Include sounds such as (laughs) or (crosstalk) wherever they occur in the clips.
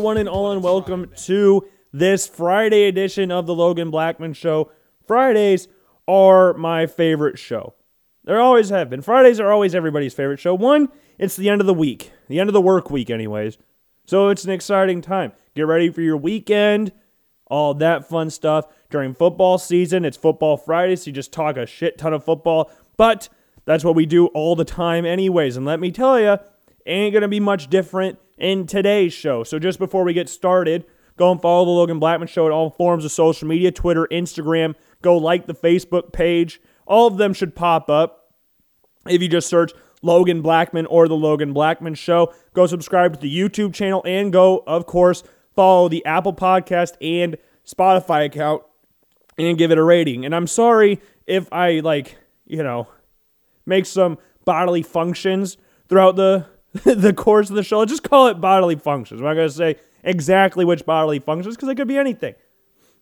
One and all, and welcome to this Friday edition of the Logan Blackman Show. Fridays are my favorite show. They always have been. Fridays are always everybody's favorite show. One, it's the end of the week, the end of the work week, anyways. So it's an exciting time. Get ready for your weekend, all that fun stuff. During football season, it's Football Friday, so you just talk a shit ton of football. But that's what we do all the time, anyways. And let me tell you, ain't going to be much different in today's show. So just before we get started, go and follow the Logan Blackman Show at all forms of social media Twitter, Instagram. Go like the Facebook page. All of them should pop up if you just search Logan Blackman or the Logan Blackman Show. Go subscribe to the YouTube channel and go, of course, follow the Apple Podcast and Spotify account and give it a rating. And I'm sorry if I, like, you know, make some bodily functions throughout the (laughs) the course of the show. Just call it bodily functions. I'm not going to say exactly which bodily functions because it could be anything.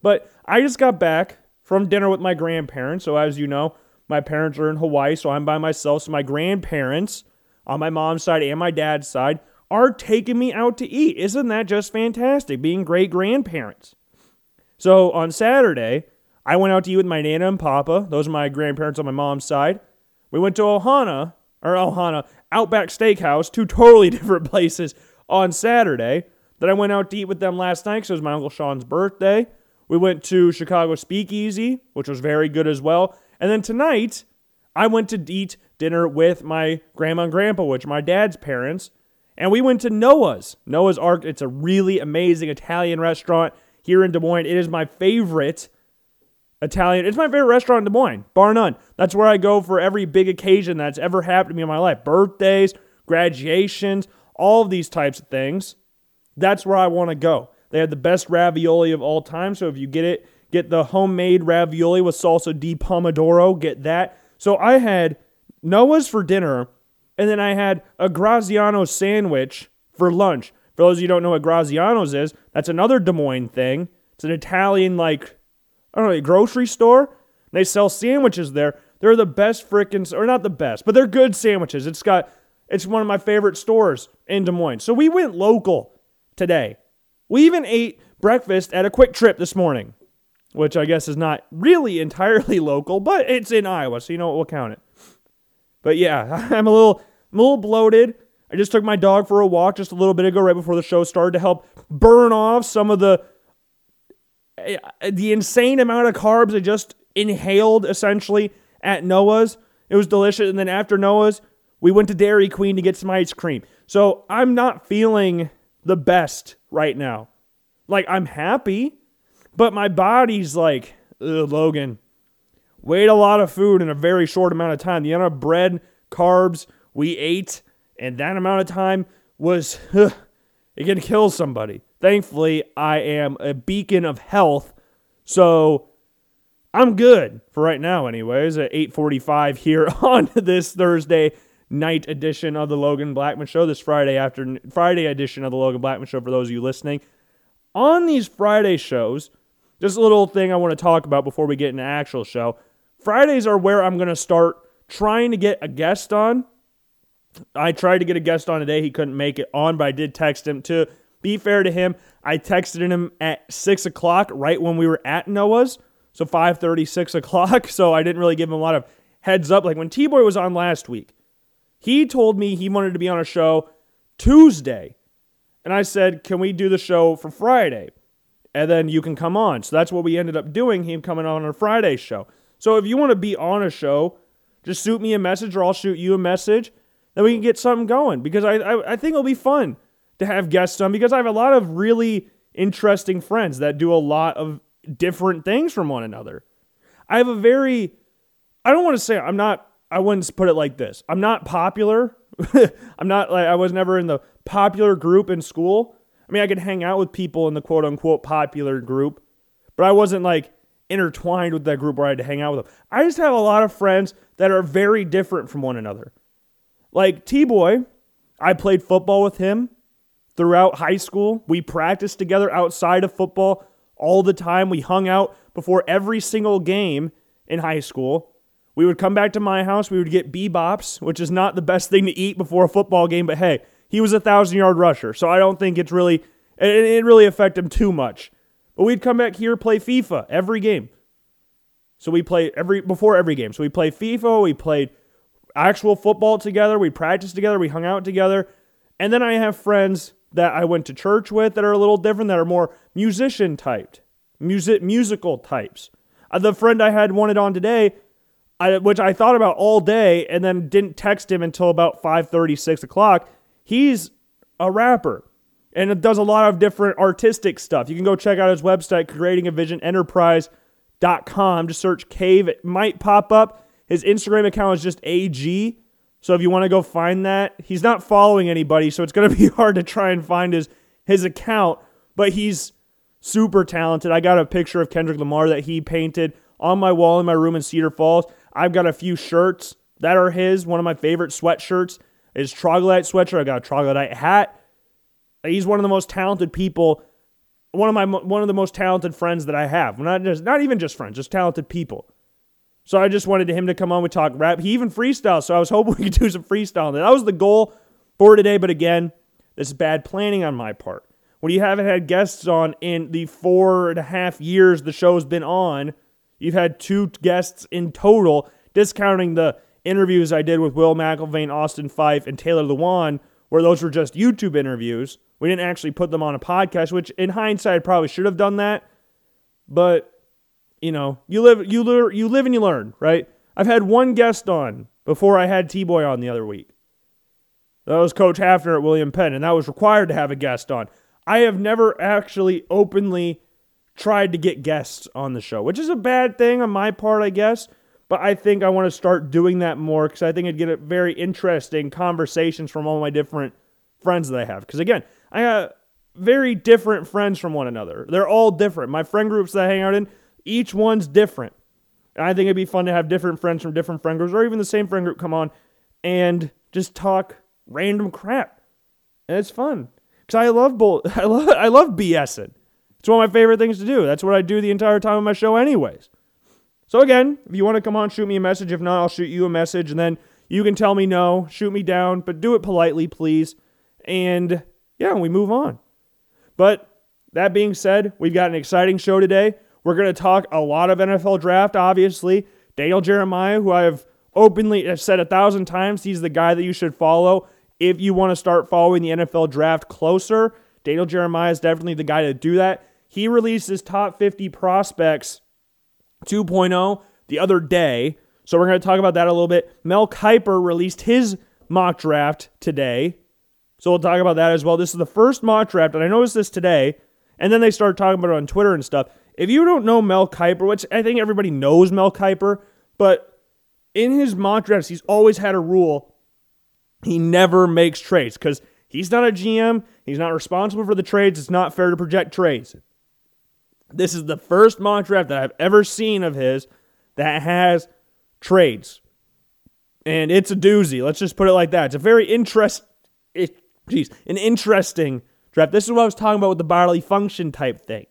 But I just got back from dinner with my grandparents. So, as you know, my parents are in Hawaii, so I'm by myself. So, my grandparents on my mom's side and my dad's side are taking me out to eat. Isn't that just fantastic? Being great grandparents. So, on Saturday, I went out to eat with my Nana and Papa. Those are my grandparents on my mom's side. We went to Ohana, or Ohana, Outback Steakhouse, two totally (laughs) different places on Saturday. Then I went out to eat with them last night because it was my Uncle Sean's birthday. We went to Chicago Speakeasy, which was very good as well. And then tonight, I went to eat dinner with my grandma and grandpa, which are my dad's parents. And we went to Noah's. Noah's Ark, it's a really amazing Italian restaurant here in Des Moines. It is my favorite Italian. It's my favorite restaurant in Des Moines, bar none. That's where I go for every big occasion that's ever happened to me in my life birthdays, graduations, all of these types of things. That's where I want to go. They have the best ravioli of all time. So if you get it, get the homemade ravioli with salsa di pomodoro, get that. So I had Noah's for dinner, and then I had a Graziano sandwich for lunch. For those of you who don't know what Graziano's is, that's another Des Moines thing. It's an Italian, like, I don't know, a grocery store. They sell sandwiches there. They're the best freaking, or not the best, but they're good sandwiches. It's got, it's one of my favorite stores in Des Moines. So we went local today. We even ate breakfast at a QuikTrip this morning, which I guess is not really (laughs) entirely local, but it's in Iowa, so you know what, we'll count it. But yeah, (laughs) I'm a little, I'm a little bloated. I just took my dog for a walk just a little bit ago, right before the show started, to help burn off some of the Eh, the insane amount of carbs I just inhaled essentially at Noah's. It was delicious. And then after Noah's, we went to Dairy Queen to get some ice cream. So I'm not feeling the best right now. Like, I'm happy, but my body's like, Logan, we a lot of food in a very short amount of time. The amount of bread, carbs we ate, and that amount of time was, (laughs) it can kill somebody. Thankfully, I am a beacon of health, so I'm good for right now, anyways. At 8:45 here (laughs) on this Thursday night edition of the Logan Blackman Show, this Friday after Friday edition of the Logan Blackman Show for those of you listening. On these Friday shows, just a little thing I want to talk about before we get into actual show. Fridays are where I'm going to start trying to get a guest on. I tried to get a guest on today. He couldn't make it on, but I did text him. To be fair to him, I texted him at 6 o'clock right when we were at Noah's. So 5.30, 6 (laughs) o'clock. So I didn't really give him a lot of heads up. Like when T-Boy was on last week, he told me he wanted to be on a show Tuesday. And I said, Can we do the show for Friday? And then you can come on. So that's what we ended up doing, him coming on a Friday show. So if you want to be on a show, just shoot me a message or I'll shoot you a message. Then we can get something going because I, I, I think it'll be fun to have guests on because I have a lot of really interesting friends that do a lot of different things from one another. I have a very, I don't want to say I'm not I wouldn't put it like this. I'm not popular. (laughs) I'm not like I was never in the popular group in school. I mean, I could hang out with people in the quote unquote popular group, but I wasn't like intertwined with that group where I had to hang out with them. I just have a lot of friends that are very different from one another. Like T Boy, I played football with him throughout high school. We practiced together outside of football all the time. We hung out before every single game in high school. We would come back to my house. We would get bebops, which is not the best thing to eat before a football game, but hey, he was a thousand yard rusher. So I don't think it's really it didn't really affect him too much. But we'd come back here, play FIFA every game. So we play every before every game. So we play FIFA, we played actual football together, we practiced together, we hung out together. And then I have friends that I went to church with that are a little different, that are more musician typed, music musical types. Uh, the friend I had wanted on today, I, which I thought about all day and then didn't text him until about 5:30, 6 o'clock. He's a rapper and it does a lot of different artistic stuff. You can go check out his website, creatingavisionenterprise.com. Just search Cave. It might pop up. His Instagram account is just AG. So if you want to go find that, he's not following anybody, so it's going (laughs) to be hard to try and find his his account, but he's super talented. I got a picture of Kendrick Lamar that he painted on my wall in my room in Cedar Falls. I've got a few shirts that are his. One of my favorite sweatshirts is Troglodyte sweatshirt. I got a Troglodyte hat. He's one of the most talented people, one of my one of the most talented friends that I have. Not just not even just friends, just talented people. So I just wanted him to come on. We talk rap. He even freestyles. So I was (laughs) hoping we could do some freestyle. That was the goal for today. But again, this is bad planning on my part. When you haven't had guests on in the four and a half years the show's been on, you've had two guests in total, discounting the interviews I did with Will McElvain, Austin Fife, and Taylor Lewan, where those were just YouTube interviews. We didn't actually put them on a podcast, which in hindsight I probably should have done that. But you know, you live you learn you live and you learn, right? I've had one guest on before I had T Boy on the other week. That was Coach Hafner at William Penn, and that was required to have a guest on. I have never actually openly tried to get guests on the show, which is a bad thing on my part, I guess. But I think I want to start doing that more because I think it'd get very interesting conversations from all my different friends that I have. Because again, I have very different friends from one another. They're all different. My friend groups that I hang out in, each one's different. And I think it'd be fun to have different friends from different friend groups or even the same friend group come on and just talk random crap. And it's fun. Because I love bull (laughs) I love I love BSing. It's one of my favorite things to do. That's what I do the entire time of my show anyways. So again, if you want to come on, shoot me a message. If not, I'll shoot you a message and then you can tell me no, shoot me down, but do it politely, please. And yeah, we move on. But that being said, we've got an exciting show today. We're going to talk a lot of NFL draft, obviously. Daniel Jeremiah, who I have openly said a thousand times, he's the guy that you should follow if you want to start following the NFL draft closer. Daniel Jeremiah is definitely the guy to do that. He released his top 50 prospects 2.0 the other day. So we're going to talk about that a little bit. Mel Kiper released his mock draft today. So we'll talk about that as well. This is the first mock draft, and I noticed this today. And then they started talking about it on Twitter and stuff. If you don't know Mel Kiper, which I think everybody knows Mel Kiper, but in his mock drafts, he's always had a rule he never makes trades because he's not a GM. He's not responsible for the trades. It's not fair to project trades. This is the first mock draft that I've ever seen of his that has trades. And it's a doozy. Let's just put it like that. It's a very interest, it, geez, an interesting draft. This is what I was talking about with the bodily function type thing.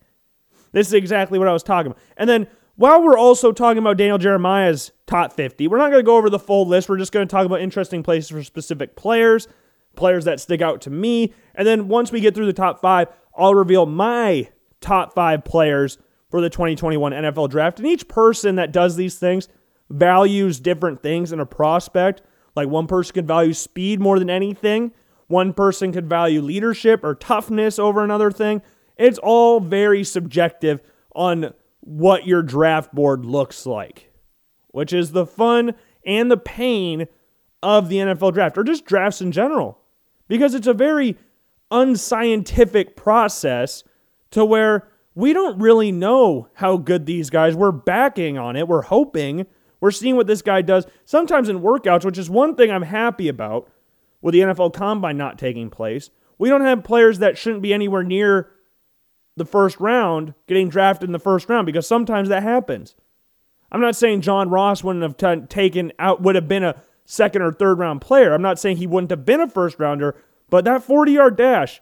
This is exactly what I was talking about. And then while we're also talking about Daniel Jeremiah's top 50, we're not going to go over the full list. We're just going to talk about interesting places for specific players, players that stick out to me. And then once we get through the top five, I'll reveal my top five players for the 2021 NFL draft. And each person that does these things values different things in a prospect. Like one person could value speed more than anything, one person could value leadership or toughness over another thing. It's all very subjective on what your draft board looks like, which is the fun and the pain of the NFL draft or just drafts in general. Because it's a very unscientific process to where we don't really know how good these guys we're backing on it we're hoping we're seeing what this guy does sometimes in workouts which is one thing i'm happy about with the nfl combine not taking place we don't have players that shouldn't be anywhere near the first round getting drafted in the first round because sometimes that happens i'm not saying john ross wouldn't have t- taken out would have been a second or third round player i'm not saying he wouldn't have been a first rounder but that 40 yard dash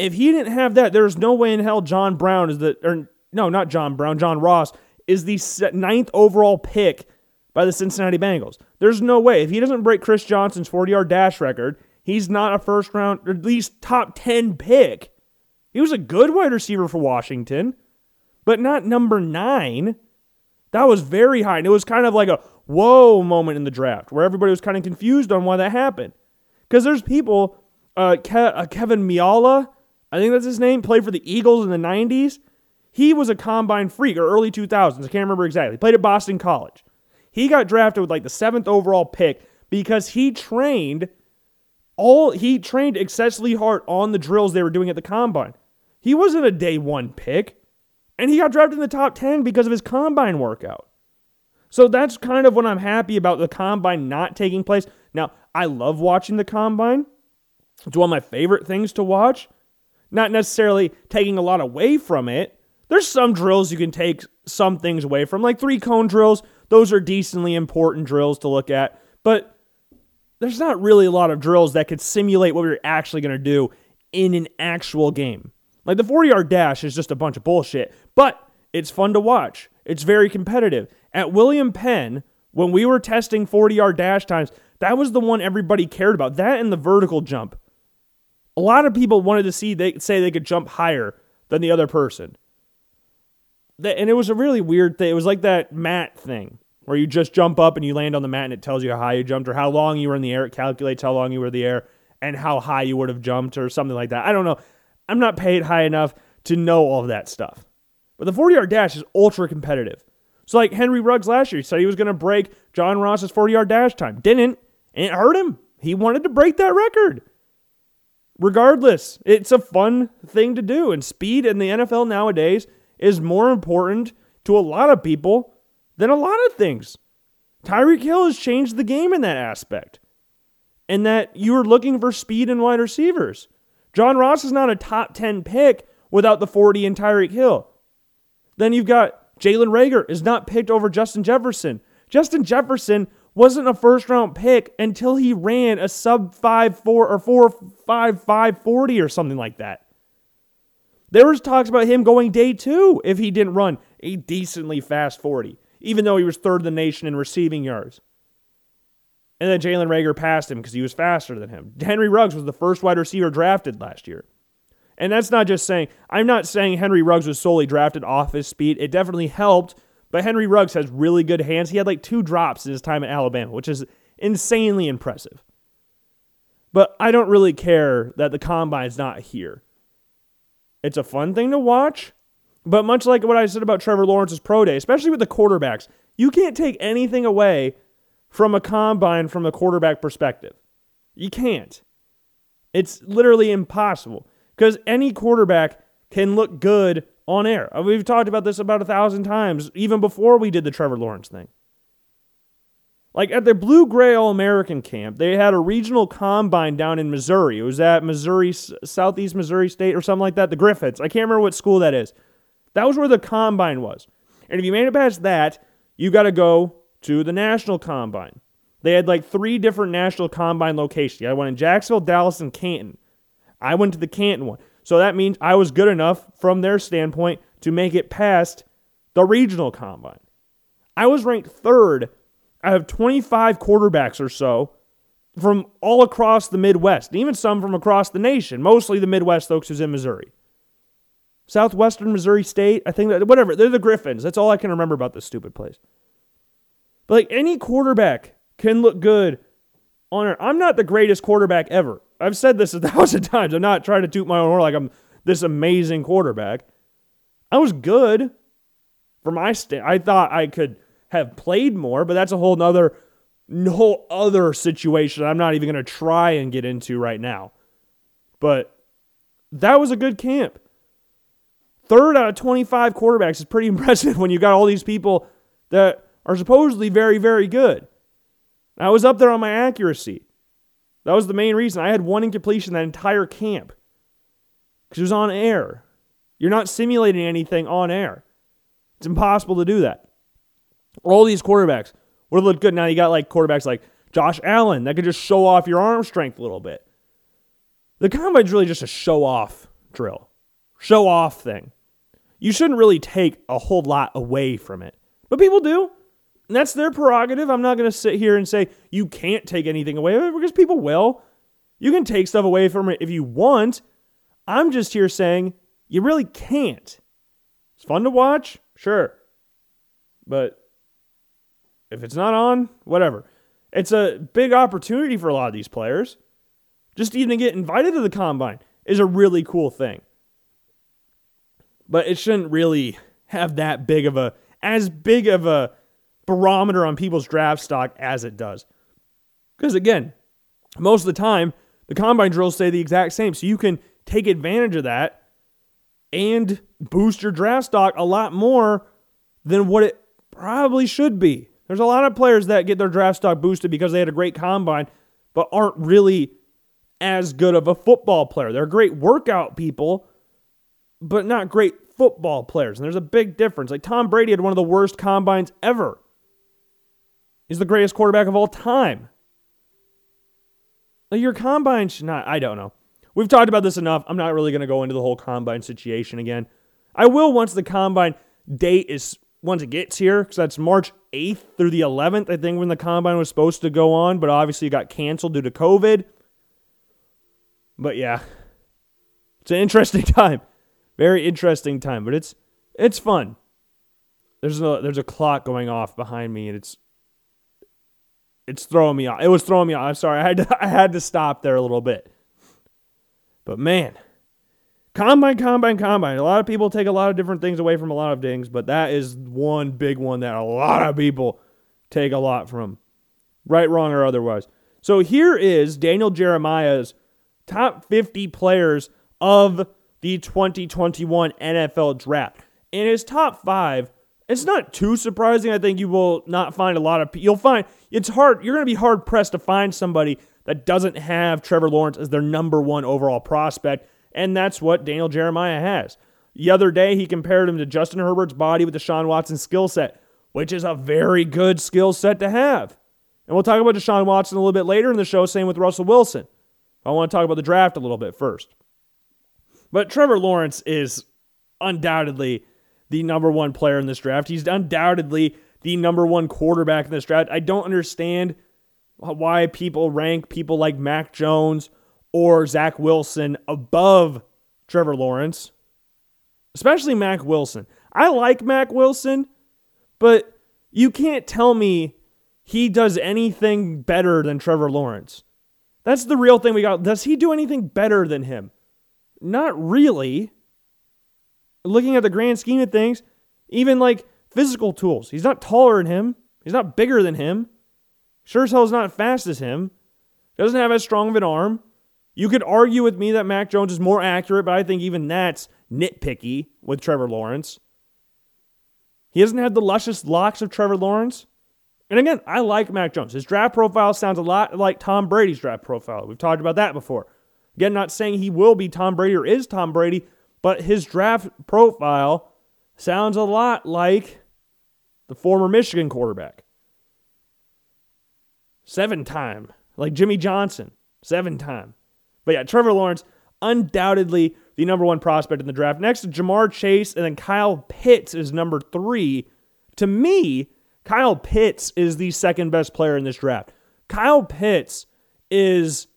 if he didn't have that, there's no way in hell John Brown is the, or no, not John Brown, John Ross is the ninth overall pick by the Cincinnati Bengals. There's no way. If he doesn't break Chris Johnson's 40 yard dash record, he's not a first round, or at least top 10 pick He was a good wide receiver for Washington, but not number nine. That was very high. And it was kind of like a whoa moment in the draft where everybody was kind of confused on why that happened. Because there's people, uh, Ke- uh, Kevin Miala, I think that's his name, played for the Eagles in the 90s. He was a combine freak or early 2000s. I can't remember exactly. He played at Boston College. He got drafted with like the seventh overall pick because he trained all he trained excessively hard on the drills they were doing at the combine. He wasn't a day one pick, and he got drafted in the top 10 because of his combine workout. So that's kind of what I'm happy about the combine not taking place. Now, I love watching the combine. It's one of my favorite things to watch. Not necessarily taking a lot away from it. There's some drills you can take some things away from, like three cone drills. Those are decently important drills to look at. But there's not really a lot of drills that could simulate what you're actually going to do in an actual game. Like the 40 yard dash is just a bunch of bullshit, but it's fun to watch. It's very competitive. At William Penn, when we were testing 40 yard dash times, that was the one everybody cared about. That and the vertical jump. A lot of people wanted to see they say they could jump higher than the other person. And it was a really weird thing. It was like that mat thing where you just jump up and you land on the mat and it tells you how high you jumped or how long you were in the air. It calculates how long you were in the air and how high you would have jumped or something like that. I don't know. I'm not paid high enough to know all of that stuff. But the 40 yard dash is ultra competitive. So, like Henry Ruggs last year, he said he was going to break John Ross's 40 yard dash time. Didn't, and it hurt him. He wanted to break that record. Regardless, it's a fun thing to do. And speed in the NFL nowadays is more important to a lot of people than a lot of things. Tyreek Hill has changed the game in that aspect. And that you are looking for speed in wide receivers. John Ross is not a top 10 pick without the 40 and Tyreek Hill. Then you've got Jalen Reagor is not picked over Justin Jefferson. Justin Jefferson wasn't a first round pick until he ran a sub 5 4 or 4 5 5 40 or something like that. There was talks about him going day two if he didn't run a decently fast 40, even though he was third in the nation in receiving yards. And then Jalen Reagor passed him because he was faster than him. Henry Ruggs was the first wide receiver drafted last year. And that's not just saying, I'm not saying Henry Ruggs was solely drafted off his speed. It definitely helped, but Henry Ruggs has really good hands. He had like two drops in his time at Alabama, which is insanely impressive. But I don't really care that the combine's not here. It's a fun thing to watch, but much like what I said about Trevor Lawrence's pro day, especially with the quarterbacks, you can't take anything away from a combine from a quarterback perspective. You can't. It's literally impossible because any quarterback can look good on air. Uh, we've talked about this about a thousand times, even before we did the Trevor Lawrence thing. Like at the Blue Gray All American camp, they had a regional combine down in Missouri. It was at Missouri, Southeast Missouri State or something like that. The Griffiths. I can't remember what school that is. That was where the combine was. And if you made it past that, you got to go to the national combine. They had like three different national combine locations. I went in Jacksonville, Dallas, and Canton. I went to the Canton one. So that means I was good enough from their standpoint to make it past the regional combine. I was ranked third out of 25 quarterbacks or so from all across the Midwest, even some from across the nation, mostly the Midwest folks who's in Missouri. Southwestern Missouri State, I think that, whatever, they're the Griffins. That's all I can remember about this stupid place. But like any quarterback can look good on. I'm not the greatest quarterback ever. I've said this a (laughs) thousand times. I'm not trying to toot my own horn like I'm this amazing quarterback. I was good for my stand. I thought I could have played more, but that's a whole nother whole other situation I'm not even to try and get into right now. But that was a good camp. Third out of 25 quarterbacks is pretty (laughs) impressive when you got all these people that are supposedly very, very good. I was up there on my accuracy. That was the main reason. I had one incompletion that entire camp because it was on air. You're not simulating anything on air. It's impossible to do that. All these quarterbacks would have looked good. Now you got like quarterbacks like Josh Allen that could just show off your arm strength a little bit. The combine's really just a show off drill, show off thing. You shouldn't really take a whole lot away from it, but people do. And that's their prerogative. I'm not going to sit here and say you can't take anything away because people will. You can take stuff away from it if you want. I'm just here saying You really can't. It's fun to watch, sure. But if it's not on, whatever. It's a big opportunity for a lot of these players. Just even to get invited to the combine is a really cool thing. But it shouldn't really have that big of a as big of a barometer on people's draft stock as it does. Because again, most of the time, the combine drills say the exact same. So you can take advantage of that and boost your draft stock a lot more than what it probably should be. There's a lot of players that get their draft stock boosted because they had a great combine, but aren't really as good of a football player. They're great workout people, but not great football players. And there's a big difference. Like Tom Brady had one of the worst combines ever. He's the greatest quarterback of all time. Your combine should not, I don't know. We've talked about this enough. I'm not really going to go into the whole combine situation again. I will once the combine date is once it gets here, because that's March 8th through the 11th, I think, when the combine was supposed to go on, but obviously it got canceled due to COVID. But yeah, it's an interesting (laughs) time. Very interesting time, but it's it's fun. There's a there's a clock going off behind me, and it's it's throwing me off. It was throwing me off. I'm sorry. I had to, (laughs) I had to stop there a little bit. But man, combine, combine, combine. A lot of people take a lot of different things away from a lot of things, but that is one big one that a lot of people take a lot from, right, wrong, or otherwise. So here is Daniel Jeremiah's top 50 players of the 2021 NFL draft. In his top five, it's not too surprising. I think you will not find a lot of you'll find it's hard. You're going to be hard pressed to find somebody that doesn't have Trevor Lawrence as their number one overall prospect, and that's what Daniel Jeremiah has. The other day, he compared him to Justin Herbert's body with Deshaun Watson's skill set, which is a very good skill set to have. And we'll talk about Deshaun Watson a little bit later in the show, same with Russell Wilson. I want to talk about the draft a little bit first. But Trevor Lawrence is undoubtedly the number one player in this draft. He's undoubtedly the number one quarterback in this draft. I don't understand why people rank people like Mac Jones or Zach Wilson above Trevor Lawrence, especially Mac Wilson. I like Mac Wilson, but you can't tell me he does anything better than Trevor Lawrence. That's the real thing we got. Does he do anything better than him? Not really. Looking at the grand scheme of things, even like physical tools, he's not taller than him. He's not bigger than him. Sure as hell's not fast as him. Doesn't have as strong of an arm. You could argue with me that Mac Jones is more accurate, but I think even that's nitpicky with Trevor Lawrence. He doesn't have the luscious locks of Trevor Lawrence. And again, I like Mac Jones. His draft profile sounds a lot like Tom Brady's draft profile. We've talked about that before. Again, not saying he will be Tom Brady or is Tom Brady, but his draft profile sounds a lot like the former Michigan quarterback. Seven time, like Jimmy Johnson, seven time. But yeah, Trevor Lawrence, undoubtedly the number one prospect in the draft. Next to Ja'Marr Chase, and then Kyle Pitts is number three. To me, Kyle Pitts is the second best player in this draft. Kyle Pitts is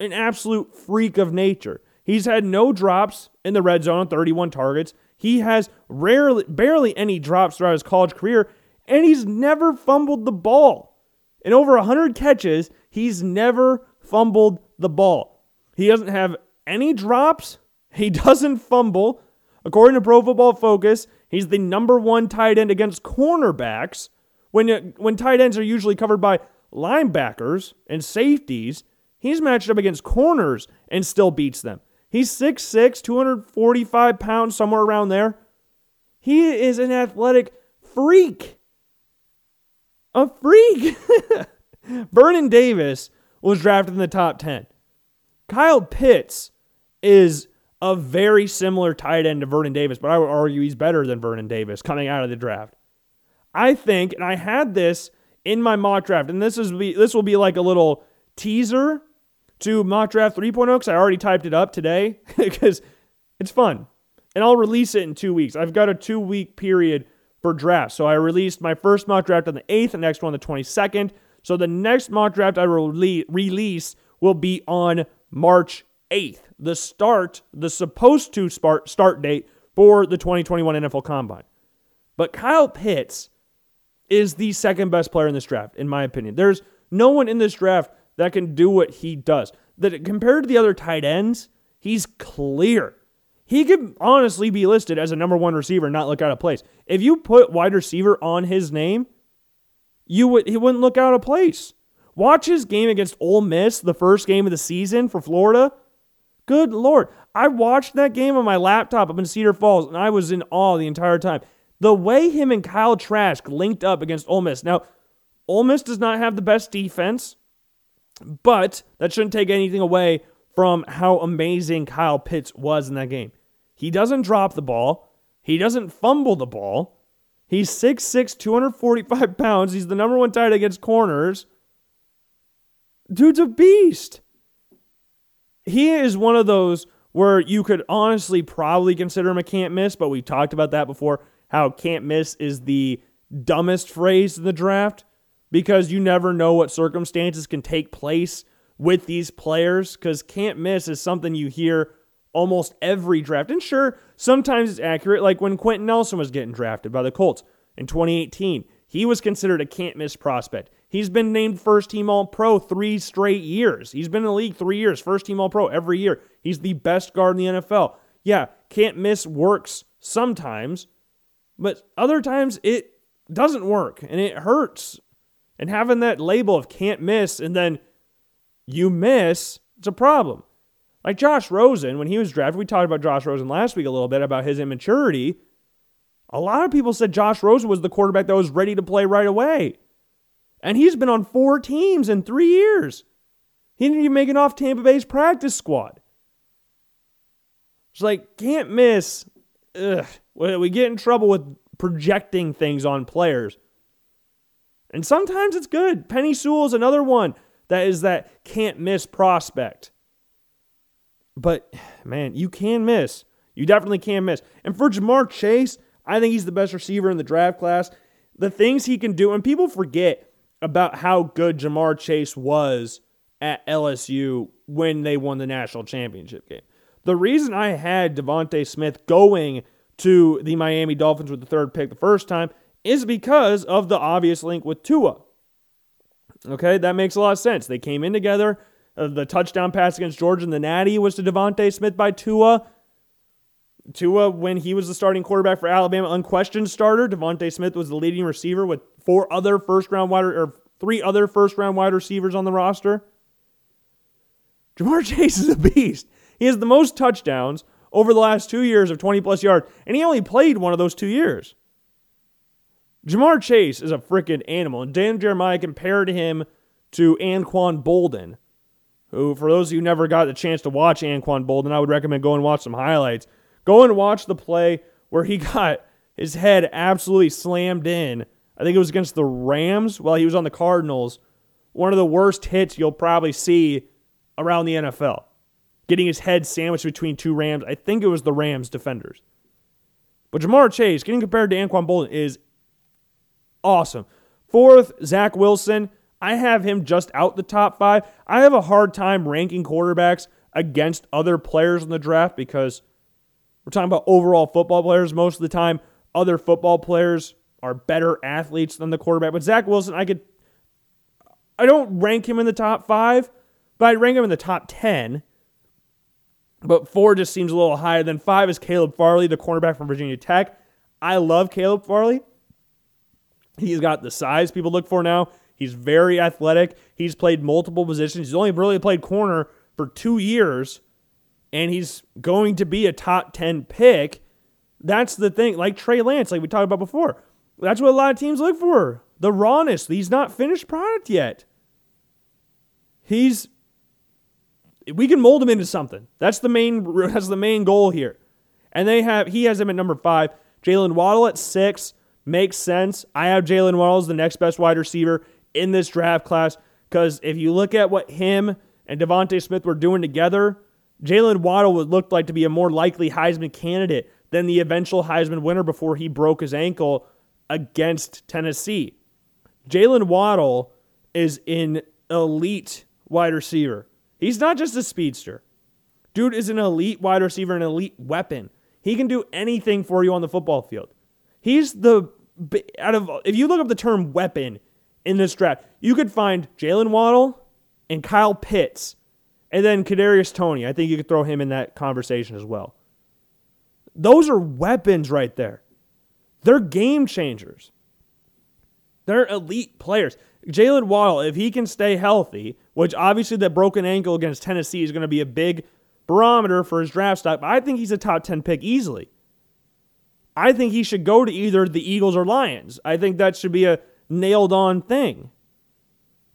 an absolute freak of nature. He's had no drops in the red zone on 31 targets. He has rarely barely any drops throughout his college career and he's never fumbled the ball. In over 100 catches, he's never fumbled the ball. He doesn't have any drops. He (laughs) doesn't fumble. According to Pro Football Focus, he's the number one tight end against cornerbacks when, uh, when tight ends are usually covered by linebackers and safeties. He's matched up against corners and still beats them. He's 6'6, 245 pounds, somewhere around there. He is an athletic freak. A freak. (laughs) Vernon Davis was drafted in the top 10. Kyle Pitts is a very similar tight end to Vernon Davis, but I would argue he's better than Vernon Davis coming out of the draft. I think, and I had this in my mock draft, and this is this will be like a little teaser to Mock Draft 3.0 because I already typed it up today (laughs) because it's fun. And I'll release it in two weeks. I've got a two week period for drafts. So I released my first mock draft on the 8th, the next one the 22nd. So the next mock draft I release will be on March 8th, the start, the supposed to start, start date for the 2021 NFL Combine. But Kyle Pitts is the second best player in this draft, in my opinion. There's no one in this draft that can do what he does. That compared to the other tight ends, he's clear. He could honestly be listed as a number one receiver not look out of place. If you put wide receiver on his name, you would he wouldn't look out of place. Watch his game against Ole Miss, the first game of the season for Florida. Good lord. I watched that game on my laptop up in Cedar Falls, and I was in awe the entire time. The way him and Kyle Trask linked up against Ole Miss. Now, Ole Miss does not have the best defense, but that shouldn't take anything away from how amazing Kyle Pitts was in that game. He doesn't drop the ball, he doesn't fumble the ball. He's 6'6, 245 (laughs) pounds. He's the number one tight against corners. Dude's a beast. He is one of those where you could honestly probably consider him a can't miss, but we talked about that before. How can't miss is the dumbest phrase in the draft because you never know what circumstances can take place with these players. Because can't miss is something you hear almost every draft. And sure, sometimes it's accurate, like when Quenton Nelson was getting drafted by the Colts in 2018. He was considered a can't miss prospect. He's been named first team All Pro three straight years. He's been in the league three years, first team All Pro every year. He's the best guard in the NFL. Yeah, can't miss works sometimes, but other times it doesn't work and it hurts. And having that label of can't miss and then you miss, it's a problem. Like Josh Rosen, when he was drafted, we talked about Josh Rosen last week a little bit about his immaturity. A lot of people said Josh Rosen was the quarterback that was ready to play right away. And he's been on four teams in three years. He didn't even make it off Tampa Bay's practice squad. It's like, can't miss. Ugh. We get in trouble with projecting things on players. And sometimes it's good. Penei Sewell is another one that is that can't miss prospect. But man, you can miss. You definitely can miss. And for Ja'Marr Chase, I think he's the best receiver in the draft class. The things he can do, and people forget about how good Ja'Marr Chase was at LSU when they won the national championship game. The reason I had DeVonta Smith going to the Miami Dolphins with the third pick the first time is because of the obvious link with Tua. Okay, that makes a lot of sense. They came in together. Uh, the touchdown pass against Georgia and the Natty was to DeVonta Smith by Tua. Tua, when he was the starting quarterback for Alabama, unquestioned starter. DeVonta Smith was the leading receiver with four other first round wide or three other first round wide receivers on the roster. Ja'Marr (laughs) Chase is a beast. He has the most touchdowns over the last two years of 20 plus yards, and he only played one of those two years. Ja'Marr Chase is a freaking animal, and Dan Jeremiah compared him to Anquan Boldin, who, for those of you who never got the chance to watch Anquan Boldin, I would recommend go and watch some highlights. Go and watch the play where he (laughs) got his head absolutely slammed in. I think it was against the Rams while he was on the Cardinals. One of the worst hits you'll probably see around the NFL. Getting his head sandwiched between two Rams. I think it was the Rams defenders. But Ja'Marr Chase, getting compared to Anquan Boldin, is awesome. Fourth, Zach Wilson. I have him just out the top five. I have a hard time ranking quarterbacks against other players in the draft because we're talking about overall football players most of the time. Other football players are better athletes than the quarterback. But Zach Wilson, I could I don't rank him in the top five, but I rank him in the top ten. But four just seems a little higher. than five is Caleb Farley, the cornerback from Virginia Tech. I love Caleb Farley. He's got the size people look for now. He's very athletic. He's played multiple positions. He's only really played corner for two years and he's going to be a top 10 pick. That's the thing. Like Trey Lance, like we talked about before. That's what a lot of teams look for. The rawness. He's not finished product yet. He's we can mold him into something. That's the main (laughs) that's the main goal here. And they have he has him at number five. Jalen Waddle at six makes sense. I have Jalen Waddle as the next best wide receiver in this draft class because if you look at what him and DeVonta Smith were doing together, Jalen Waddle would look like to be a more likely Heisman candidate than the eventual Heisman winner before he broke his ankle against Tennessee. Jalen Waddle is an elite wide receiver. He's not just a speedster. Dude is an elite wide receiver, an elite weapon. He can do anything for you on the football field. He's the out of if you look up the term weapon in this draft, you could find Jalen Waddle and Kyle Pitts, and then Kadarius Toney. I think you could throw him in that conversation as well. Those are weapons right there. They're game changers. They're elite players. Jalen Waddle, if he can stay healthy, which obviously that broken ankle against Tennessee is going to be a big barometer for his draft stock, but I think he's a top 10 pick easily. I think he should go to either the Eagles or Lions. I think that should be a nailed on thing.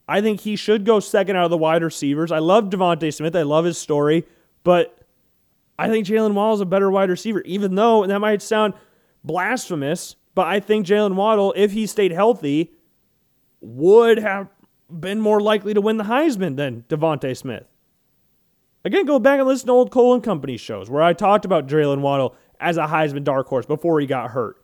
I think he should go second out of the wide receivers. I love DeVonta Smith. I love his story, but I think Jalen Waddle is a better wide receiver, even though and that might sound blasphemous. But I think Jalen Waddle, if he stayed healthy, would have been more likely to win the Heisman than DeVonta Smith. Again, go back and listen to old Cole and Company shows where I talked about Jalen Waddle as a Heisman dark horse before he got hurt.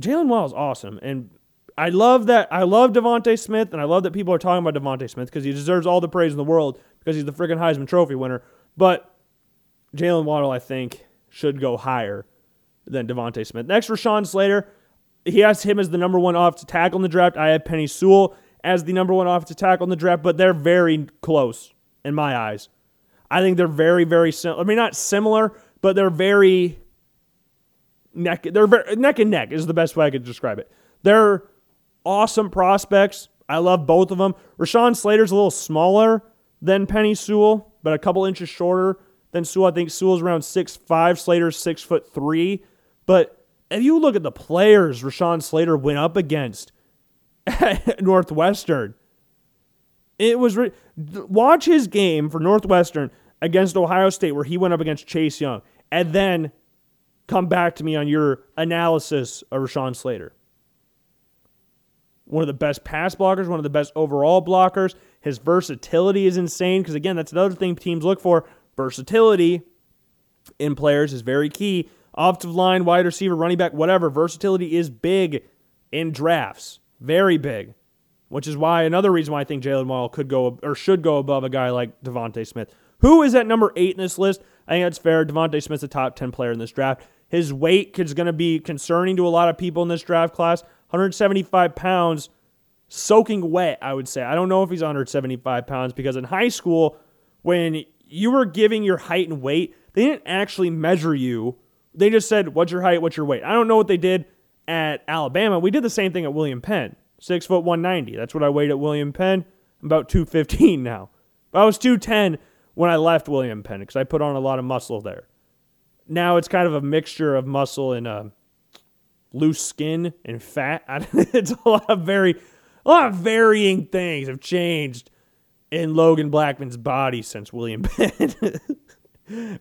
Jalen Waddle is awesome, and I love that. I love DeVonta Smith, and I love that people are talking about DeVonta Smith because he deserves all the praise in the world because he's the freaking Heisman Trophy winner. But Jalen Waddle, I think, should go higher than DeVonta Smith. Next, Rashawn Slater. He has him as the number one offensive tackle in the draft. I have Penei Sewell as the number one offensive tackle in the draft, but they're very close in my eyes. I think they're very, very similar. I mean, not similar, but they're very neck. They're very, neck and neck is the best way I could describe it. They're awesome prospects. I love both of them. Rashawn Slater's a little smaller than Penei Sewell, but a couple inches shorter than Sewell. I think Sewell's around six five. Slater's six foot three. But if you look at the players Rashawn Slater went up against at (laughs) Northwestern, it was re- watch his game for Northwestern against Ohio State where he went up against Chase Young, and then come back to me on your analysis of Rashawn Slater. One of the best pass blockers, one of the best overall blockers. His versatility is insane because, again, that's another thing teams look for. Versatility in players is very key. Offensive line, wide receiver, running back, whatever. Versatility is big in drafts. Very big which is why another reason why I think Jalen Waddle could go or should go above a guy like DeVonta Smith. Who is at number eight in this list? I think that's fair. DeVonta Smith's a top 10 player in this draft. His weight is going to be concerning to a lot of people in this draft class. 175 pounds, soaking wet, I would say. I don't know if he's 175 pounds because in high school, when you were giving your height and weight, they didn't actually measure you. They just said, What's your height? What's your weight? I don't know what they did at Alabama. We did the same thing at William Penn. Six foot 190. That's what I weighed at William Penn. I'm about 215 now. I was 210 when I left William Penn because I put on a lot of muscle there. Now it's kind of a mixture of muscle and uh, loose skin and fat. (laughs) it's a lot of very, a lot of varying things have changed in Logan Blackman's body since William (laughs) Penn.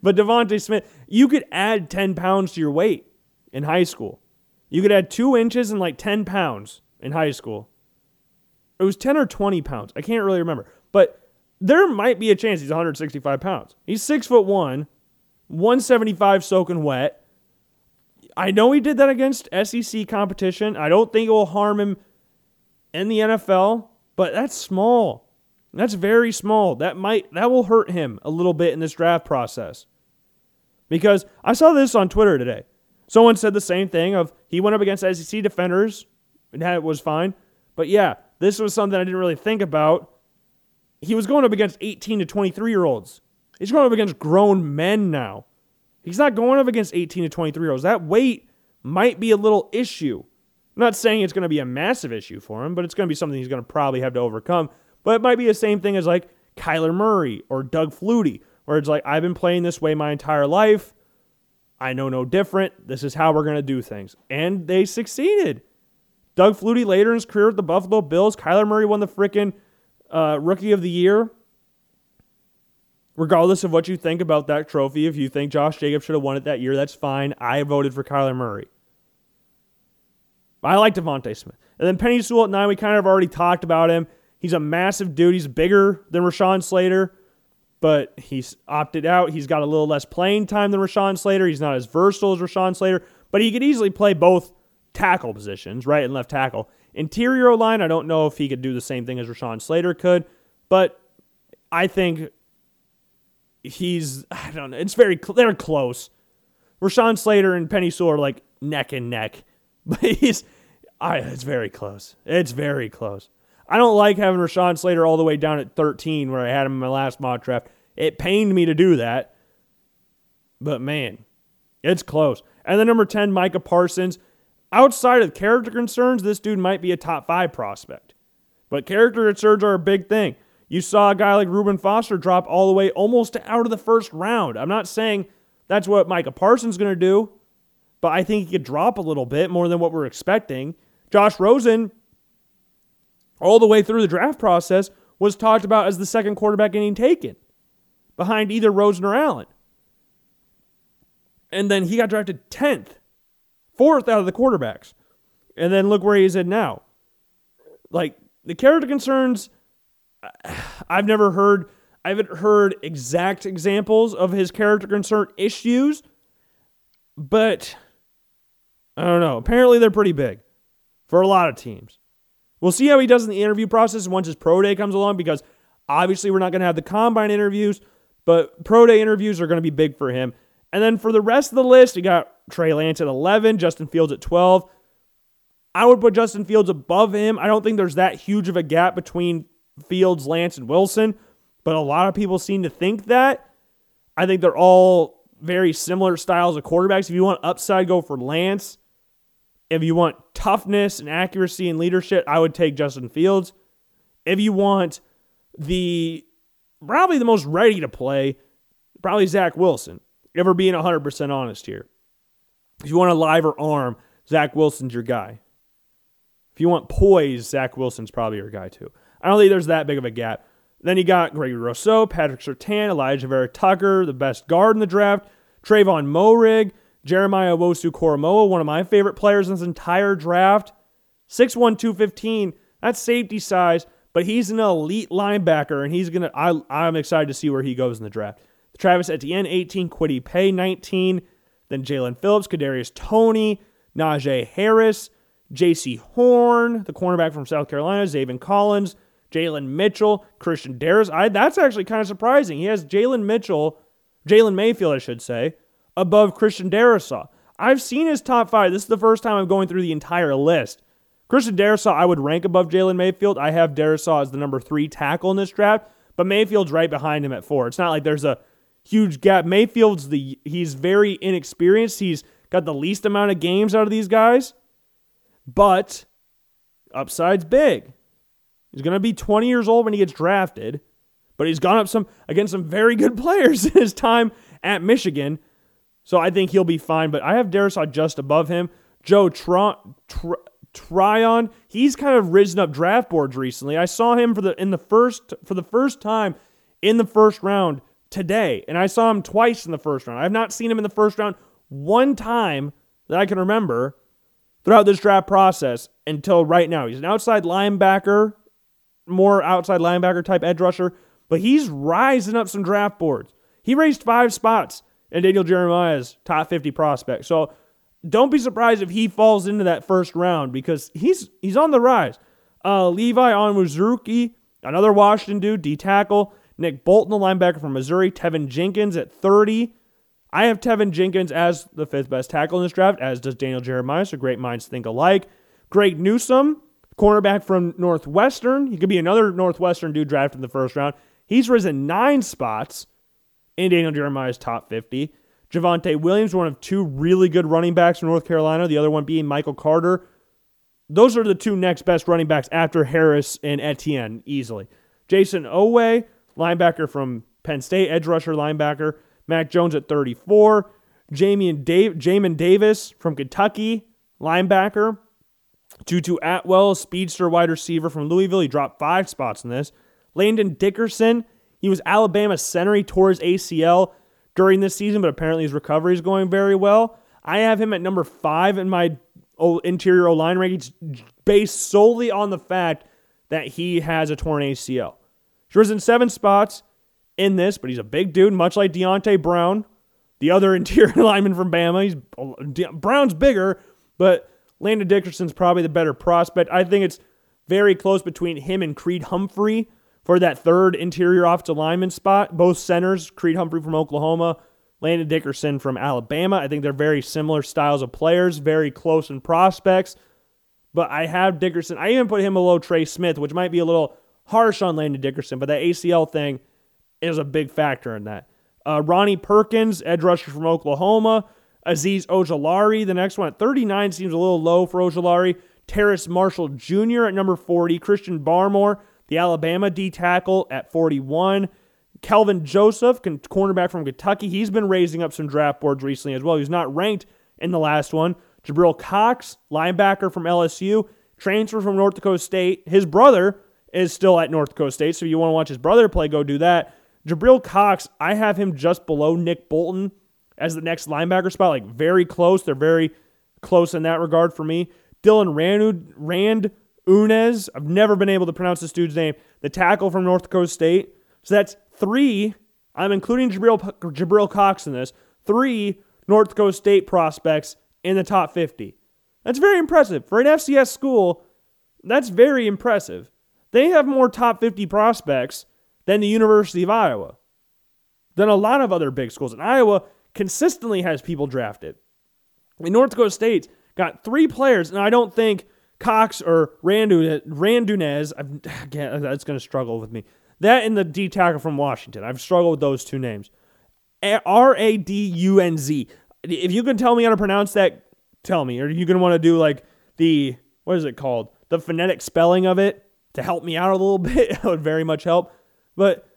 but DeVonta Smith, you could add 10 pounds to your weight in high school. You could add two inches and like 10 pounds in high school. It was 10 or 20 pounds. I can't really remember. But there might be a chance he's 165 pounds. He's six foot one, 175 soaking wet. I know he did that against SEC competition. I don't think it will harm him in the NFL, but that's small. That's very small. That might that will hurt him a little bit in this draft process. Because I saw this on Twitter today. Someone said the same thing of he went up against SEC defenders and that was fine. But yeah, this was something I didn't really think about. He was going up against 18 to 23 year olds. He's going up against grown men now. He's not going up against 18 to 23 year olds. That weight might be a little issue. I'm not saying it's going to be a massive issue for him, but it's going to be something he's going to probably have to overcome. But it might be the same thing as like Kyler Murray or Doug Flutie, where it's like, I've been playing this way my entire life. I know no different. This is how we're going to do things. And they succeeded. Doug Flutie later in his career with the Buffalo Bills. Kyler Murray won the freaking uh, Rookie of the Year. Regardless of what you think about that trophy, if you think Josh Jacobs should have won it that year, that's fine. I voted for Kyler Murray. I like DeVonta Smith. And then Penei Sewell at nine, we kind of already talked about him. He's a massive dude. He's bigger than Rashawn Slater, but he's opted out. He's got a little less playing time than Rashawn Slater. He's not as versatile as Rashawn Slater, but he could easily play both tackle positions, right and left tackle. Interior line, I don't know if he could do the same thing as Rashawn Slater could, but I think he's I don't know. It's very they're close. Rashawn Slater and Penei Sewell are like neck and neck, (laughs) but he's I it's very close. It's very close. I don't like having Rashawn Slater all the way down at 13 where I had him in my last mock draft. It pained me to do that, but man, it's close. And then number 10, Micah Parsons. Outside of character concerns, this dude might be a top five prospect. But character concerns are a big thing. You saw a guy like Reuben Foster drop all the way almost out of the first round. I'm not saying that's what Micah Parsons is going to do, but I think he could drop a little bit more than what we're expecting. Josh Rosen, all the way through the draft process, was talked about as the second quarterback getting taken behind either Rosen or Allen. And then he got drafted 10th, fourth out of the quarterbacks. And then look where he's at now. Like, the character concerns (sighs) I've never heard I haven't heard exact examples of his character concern issues, but I don't know. Apparently they're pretty big for a lot of teams. We'll see how he does in the interview process once his pro day comes along because obviously we're not going to have the combine interviews, but pro day interviews are going to be big for him. And then for the rest of the list, you got Trey Lance at 11, Justin Fields at 12. I would put Justin Fields above him. I don't think there's that huge of a gap between Fields, Lance, and Wilson, but a lot of people seem to think that. I think they're all very similar styles of quarterbacks. If you want upside, go for Lance. If you want toughness and accuracy and leadership, I would take Justin Fields. If you want the probably the most ready to play, probably Zach Wilson. Ever being 100% honest here. If you want a liver arm, Zach Wilson's your guy. If you want poise, Zach Wilson's probably your guy too. I don't think there's that big of a gap. Then you got Gregory Rousseau, Patrick Surtain, Elijah Vera-Tucker, the best guard in the draft, Trevon Moehrig, Jeremiah Owusu-Koramoah, one of my favorite players in this entire draft. 6'1", 215, that's safety size, but he's an elite linebacker, and he's gonna. I, I'm excited to see where he goes in the draft. Travis Etienne, 18, Kwity Paye, 19, then Jaelan Phillips, Kadarius Toney, Najee Harris, Jaycee Horn, the cornerback from South Carolina, Zaven Collins, Jalen Mitchell, Christian Darris. I, that's actually kind of surprising. He has Jalen Mitchell, Jalen Mayfield, I should say, above Christian Darrisaw. I've seen his top five. This is the first time I'm going through the entire list. Christian Darrisaw, I would rank above Jalen Mayfield. I have Darrisaw as the number three tackle in this draft, but Mayfield's right behind him at four. It's not like there's a huge gap. Mayfield's the he's very inexperienced. He's got the least amount of games out of these guys, but upside's big. He's going to be 20 years old when he gets drafted, but he's gone up some against some very good (laughs) players in his time at Michigan. So I think he'll be fine. But I have Darrisaw just above him. Joe Tron, Tr- Tryon, he's kind of risen up draft boards recently. I saw him for the in the first for the first time in the first round today, and I saw him twice in the first round. I have not seen him in the first round one time that I can remember throughout this draft process until right now. He's an outside linebacker more outside linebacker type edge rusher, but he's rising up some draft boards. He raised five spots in Daniel Jeremiah's top 50 prospect. So don't be surprised if he falls into that first round because he's he's on the rise. Uh, Levi Onwuzurike, another Washington dude, D tackle. Nick Bolton, the linebacker from Missouri. Teven Jenkins at 30. I have Teven Jenkins as the fifth best tackle in this draft, as does Daniel Jeremiah. So great minds think alike. Greg Newsome, cornerback from Northwestern. He could be another Northwestern dude drafted in the first round. He's risen nine spots in Daniel Jeremiah's top 50. Javonte Williams, one of two really good running backs from North Carolina, the other one being Michael Carter. Those are the two next best running backs after Harris and Etienne, easily. Jayson Oweh, linebacker from Penn State, edge rusher linebacker. Mac Jones at 34. Jamian Dave, Jamin Davis from Kentucky, linebacker. Tutu Atwell, speedster wide receiver from Louisville. He dropped five spots in this. Landon Dickerson, he was Alabama center. He tore his ACL during this season, but apparently his recovery is going very well. I have him at number five in my interior line rankings based solely on the fact that he has a torn ACL. He's risen seven spots in this, but he's a big dude, much like Deonte Brown, the other (laughs) interior lineman from Bama. He's Brown's bigger, but Landon Dickerson's probably the better prospect. I think it's very close between him and Creed Humphrey for that third interior offensive lineman spot. Both centers, Creed Humphrey from Oklahoma, Landon Dickerson from Alabama. I think they're very similar styles of players, very close in prospects. But I have Dickerson. I even put him below Trey Smith, which might be a little harsh on Landon Dickerson, but that ACL thing is a big factor in that. Uh, Ronnie Perkins, edge rusher from Oklahoma. Azeez Ojulari, the next one at 39 seems a little low for Ojulari. Terrace Marshall Jr. at number 40. Christian Barmore, the Alabama D tackle at 41. Kelvin Joseph, cornerback from Kentucky. He's been raising up some draft boards recently as well. He's not ranked in the last one. Jabril Cox, linebacker from LSU, transfer from North Dakota State. His brother is still at North Dakota State, so you want to watch his brother play, go do that. Jabril Cox, I have him just below Nick Bolton as the next linebacker spot, like very close. They're very close in that regard for me. Dylan Rand, Rand Unez, I've never been able to pronounce this dude's name, the tackle from North Dakota State. So that's three, I'm including Jabril, Jabril Cox in this, three North Dakota State prospects in the top 50. That's very impressive. For an FCS school, that's very impressive. They have more top 50 prospects than the University of Iowa, than a lot of other big schools. And Iowa consistently has people drafted. In North Dakota State got three players, and I don't think Cox or Randunez, that's going to struggle with me. That and the D tackle from Washington. I've struggled with those two names. R A D U N Z. If you can tell me how to pronounce that, tell me. Are you going to want to do like the, what is it called? The phonetic spelling of it to help me out a little (laughs) bit? that would very much help. But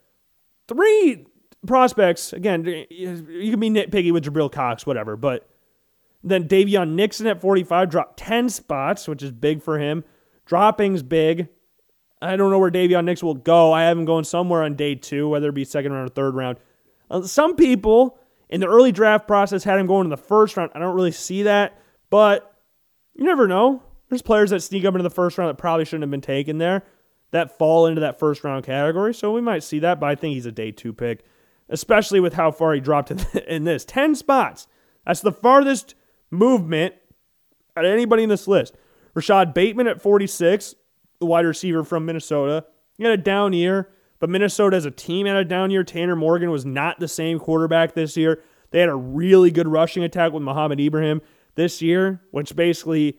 three prospects, again, you can be nitpicky with Jabril Cox, whatever, but then Daviyon Nixon at 45 dropped 10 spots, which is big for him. Dropping's big. I don't know where Daviyon Nixon will go. I have him going somewhere on day two, whether it be second round or third round. Uh, some people in the early draft process had him going in the first round. I don't really see that, but you never know. There's players that sneak up into the first round that probably shouldn't have been taken there that fall into that first round category. So we might see that, but I think he's a day two pick, especially with how far he dropped in this 10 spots. That's the farthest movement at anybody in this list. Rashod Bateman at 46, the wide receiver from Minnesota. He had a down year, but Minnesota as a team had a down year. Tanner Morgan was not the same quarterback this year. They had a really good rushing attack with Mohamed Ibrahim this year, which basically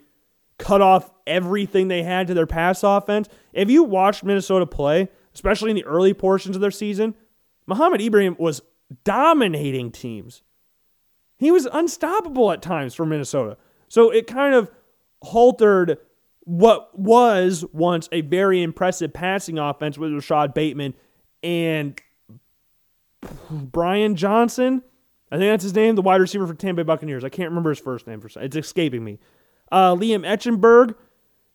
cut off everything they had to their pass offense. If you watched Minnesota play, especially in the early portions of their season, Mohamed Ibrahim was dominating teams. He was unstoppable at times for Minnesota. So it kind of haltered what was once a very impressive passing offense with Rashod Bateman and Brian Johnson. I think that's his name, the wide receiver for Tampa Bay Buccaneers. I can't remember his first name for some. it's escaping me. Uh, Liam Eichenberg,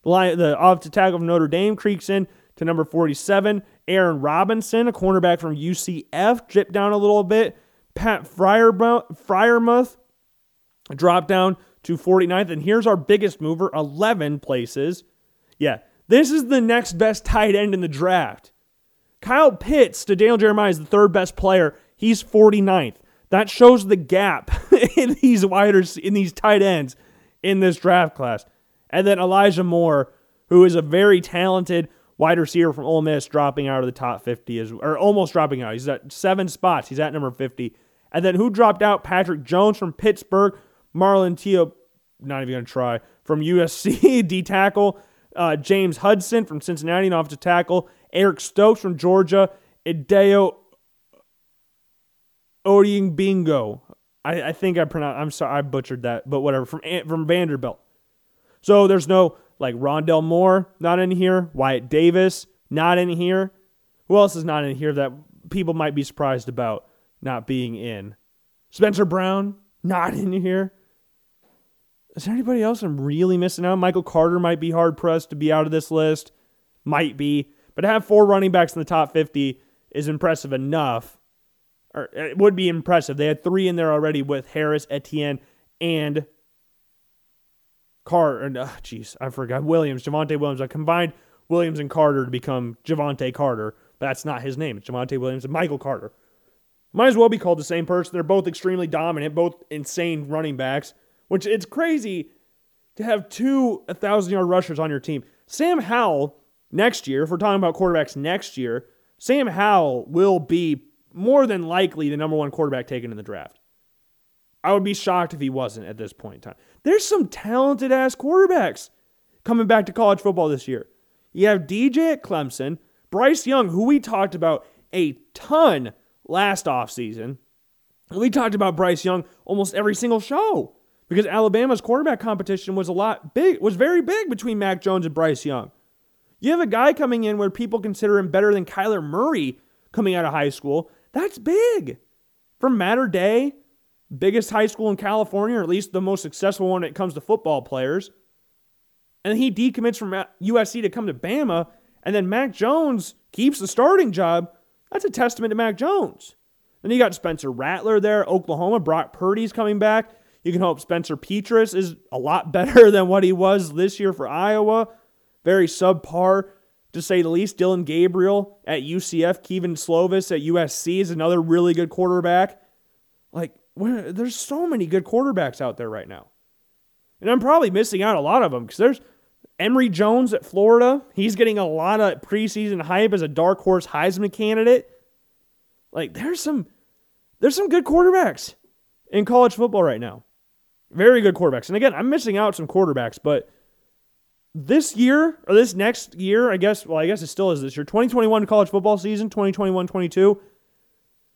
the offensive tackle of Notre Dame, creaks in to number 47. Aaron Robinson, a cornerback from UCF, dipped down a little bit. Pat Freiermuth dropped down to 49th. And here's our biggest mover 11 places. Yeah, this is the next best tight end in the draft. Kyle Pitts to Daniel Jeremiah is the third best player. He's 49th. That shows the gap (laughs) in these widers in these tight ends in this draft class. And then Elijah Moore, who is a very talented wide receiver from Ole Miss, dropping out of the top 50 is or almost dropping out. He's at seven spots. He's at number 50. And then who dropped out? Patrick Jones from Pittsburgh, Marlon Tio, not even gonna try from USC (laughs) D tackle, uh, James Hudson from Cincinnati, an offensive tackle, Eric Stokes from Georgia, Ideo Odiing Bingo. I, I think I pronounced. I'm sorry, I butchered that, but whatever. From from Vanderbilt. So there's no like Rondale Moore not in here, Wyatt Davis not in here. Who else is not in here that people might be surprised about not being in? Spencer Brown not in here. Is there anybody else I'm really missing out? Michael Carter might be hard pressed to be out of this list. Might be. But to have four running backs in the top 50 is impressive enough or it would be impressive. They had three in there already with Harris, Etienne, and Carter. And oh, jeez, I forgot Williams, Javonte Williams. I combined Williams and Carter to become Javante Carter, that's not his name. It's Javonte Williams and Michael Carter. Might as well be called the same person. They're both extremely dominant, both insane running backs. Which it's crazy to have two 1,000 yard rushers on your team. Sam Howell next year, if we're talking about quarterbacks next year, Sam Howell will be more than likely the number one quarterback taken in the draft. I would be shocked if he wasn't at this point in time. There's some talented ass quarterbacks coming back to college football this year. You have DJ at Clemson, Bryce Young, who we talked about a ton last offseason. We talked about Bryce Young almost every single show because Alabama's quarterback competition was a lot big, was very big between Mac Jones and Bryce Young. You have a guy coming in where people consider him better than Kyler Murray coming out of high school. That's big. From Mater Dei, biggest high school in California, or at least the most successful one when it comes to football players. And he decommits from USC to come to Bama, and then Mac Jones keeps the starting job. That's a testament to Mac Jones. Then you got Spencer Rattler there, Oklahoma. Brock Purdy's coming back. You can hope Spencer Petras is a lot (laughs) better than what he was this year for Iowa. Very subpar, to say the least. Dillon Gabriel at UCF, Kevin Slovis at USC is another really good quarterback. Like, there's so many good quarterbacks out there right now. And I'm probably missing out a lot of them because there's Emory Jones at Florida. He's getting a lot of preseason hype as a dark horse Heisman candidate. Like there's some there's some good quarterbacks in college football right now. Very good quarterbacks. And again, I'm missing out some quarterbacks, but this year or this next year, I guess, well, I guess it still is this year, 2021 college football season, 2021-22,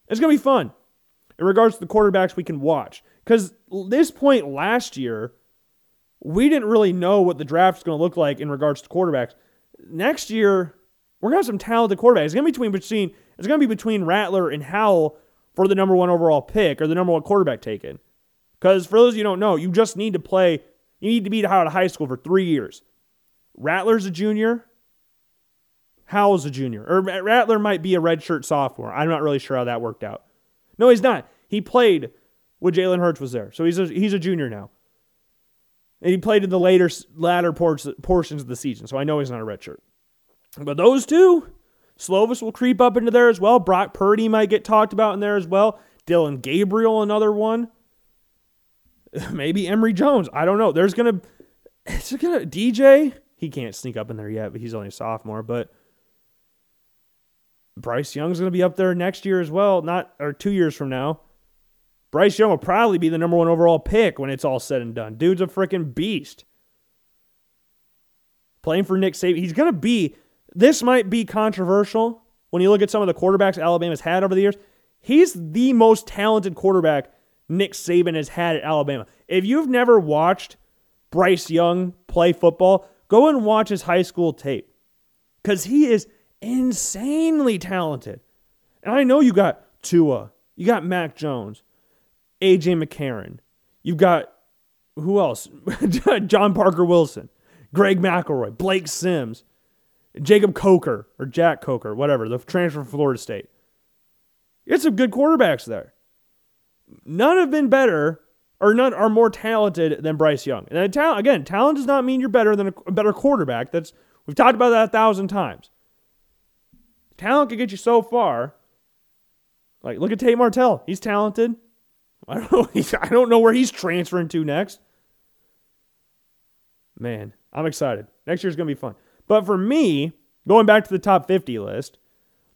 it's going to be fun in regards to the quarterbacks we can watch. Because this point last year, we didn't really know what the draft is going to look like in regards to quarterbacks. Next year, we're going to have some talented quarterbacks. It's going to be between, between it's going to be between Rattler and Howell for the number one overall pick or the number one quarterback taken. Because for those of you don't know, you just need to play, you need to be out of high school for three years. Rattler's a junior. Howell's a junior. Or Rattler might be a redshirt sophomore. I'm not really sure how that worked out. No, he's not. He played when Jalen Hurts was there. So he's a, he's a junior now. And he played in the later latter portions of the season. So I know he's not a redshirt. But those two, Slovis will creep up into there as well. Brock Purdy might get talked about in there as well. Dillon Gabriel, another one. (sighs) Maybe Emory Jones. I don't know. There's gonna (laughs) it's gonna DJ. He can't sneak up in there yet, but he's only a sophomore. But Bryce Young's gonna be up there next year as well, not or two years from now. Bryce Young will probably be the number one overall pick when it's all said and done. Dude's a freaking beast. Playing for Nick Saban, he's gonna be this might be controversial when you look at some of the quarterbacks Alabama's had over the years. He's the most talented quarterback Nick Saban has had at Alabama. If you've never watched Bryce Young play football, go and watch his high school tape because he is insanely talented. And I know you got Tua, you got Mac Jones, AJ McCarron, you've got who else? (laughs) John Parker Wilson, Greg McElroy, Blake Sims. Jacob Coker or Jack Coker, whatever, the transfer from Florida State. You It's some good quarterbacks there. None have been better or none are more talented than Bryce Young. And again, talent does not mean you're better than a, better quarterback. That's we've talked about that a thousand times. Talent can get you so far. Like look at Tate Martell. He's talented. (laughs) I don't know. I don't know where he's transferring to next. Man, I'm excited. Next year's gonna be fun. But for me, going back to the top 50 list,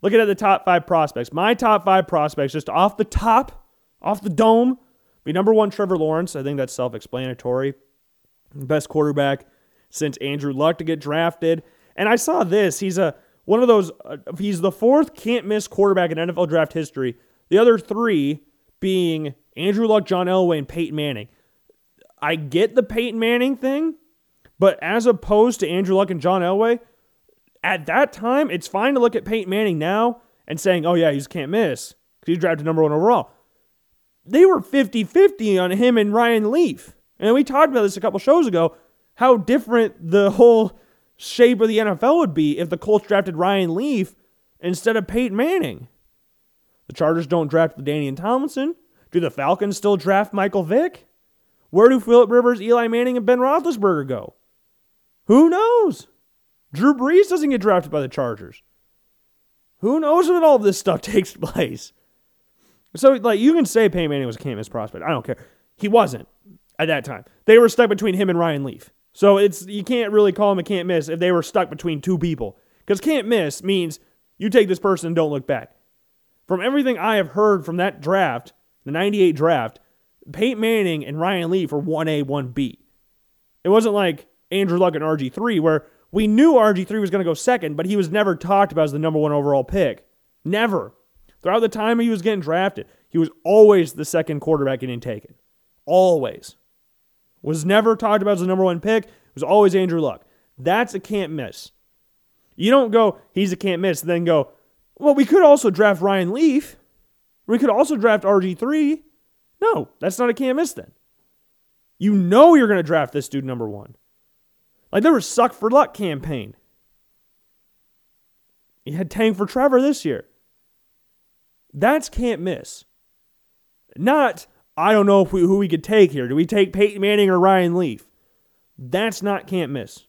looking at the top five prospects, my top five prospects, just off the top, off the dome, be number one, Trevor Lawrence. I think that's self explanatory. Best quarterback since Andrew Luck to get drafted. And I saw this. He's a one of those. Uh, he's the fourth can't miss quarterback in NFL draft history. The other three being Andrew Luck, John Elway, and Peyton Manning. I get the Peyton Manning thing. But as opposed to Andrew Luck and John Elway, at that time, it's fine to look at Peyton Manning now and saying, oh, yeah, he's can't miss because he's drafted number one overall. They were 50 50 on him and Ryan Leaf. And we talked about this a couple shows ago how different the whole shape of the NFL would be if the Colts drafted Ryan Leaf instead of Peyton Manning. The Chargers don't draft the LaDainian Tomlinson. Do the Falcons still draft Michael Vick? Where do Philip Rivers, Eli Manning, and Ben Roethlisberger go? Who knows? Drew Brees doesn't get drafted by the Chargers. Who knows when all this stuff (laughs) takes place? So, like, you can say Peyton Manning was a can't miss prospect. I don't care. He wasn't at that time. They were stuck between him and Ryan Leaf. So it's you can't really call him a can't miss if they were stuck between two people. Because can't miss means You take this person and don't look back. From everything I have heard from that draft, the 98 draft, Peyton Manning and Ryan Leaf were 1A, 1B. It wasn't like Andrew Luck and RG3, where we knew RG3 was going to go second, but he was never talked about as the number one overall pick. Never. Throughout the time he was getting drafted, he was always the second quarterback getting taken. Always. Was never talked about as the number one pick. It was always Andrew Luck. That's a can't miss. You don't go, he's a can't miss, then go, well, we could also draft Ryan Leaf. We could also draft RG3. No, that's not a can't miss then. You know you're going to draft this dude number one. Like there was suck for luck campaign. You had tank for Trevor this year. That's can't miss. Not, I don't know if we, who we could take here. Do we take Peyton Manning or Ryan Leaf? That's not can't miss.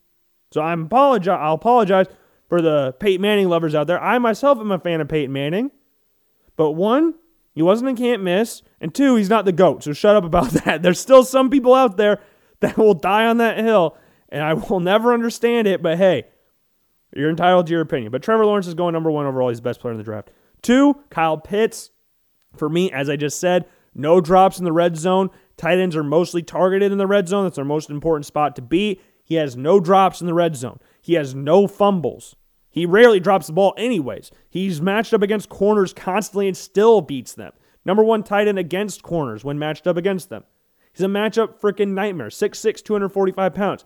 So I'm apologize. I'll apologize for the Peyton Manning lovers out there. I myself am a fan of Peyton Manning. But one, he wasn't in can't miss. And two, he's not the GOAT. So shut up about (laughs) that. There's still some people out there that will die on that hill. And I will never understand it. But hey, you're entitled to your opinion. But Trevor Lawrence is going number one overall. He's the best player in the draft. Two, Kyle Pitts. For me, as I just said, no drops in the red zone. Tight ends are mostly targeted in the red zone. That's their most important spot to be. He has no drops in the red zone. He has no fumbles. He rarely drops the ball, anyways. He's matched up against corners constantly and still beats them. Number one tight end against corners when matched up against them. He's a matchup freaking nightmare. 6'6, 245 pounds.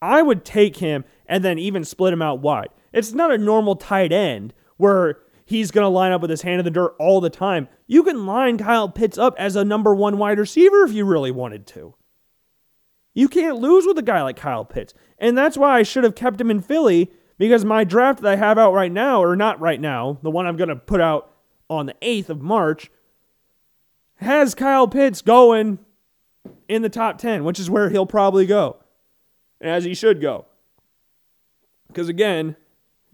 I would take him and then even split him out wide. It's not a normal tight end where he's going to line up with his hand in the dirt all the time. You can line Kyle Pitts up as a number one wide receiver if you really wanted to. You can't lose with a guy like Kyle Pitts. And that's why I should have kept him in Philly because my draft that I have out right now, or not right now, the one I'm going to put out on the 8th of March, has Kyle Pitts going in the top 10, which is where he'll probably go, and as he should go. Because again,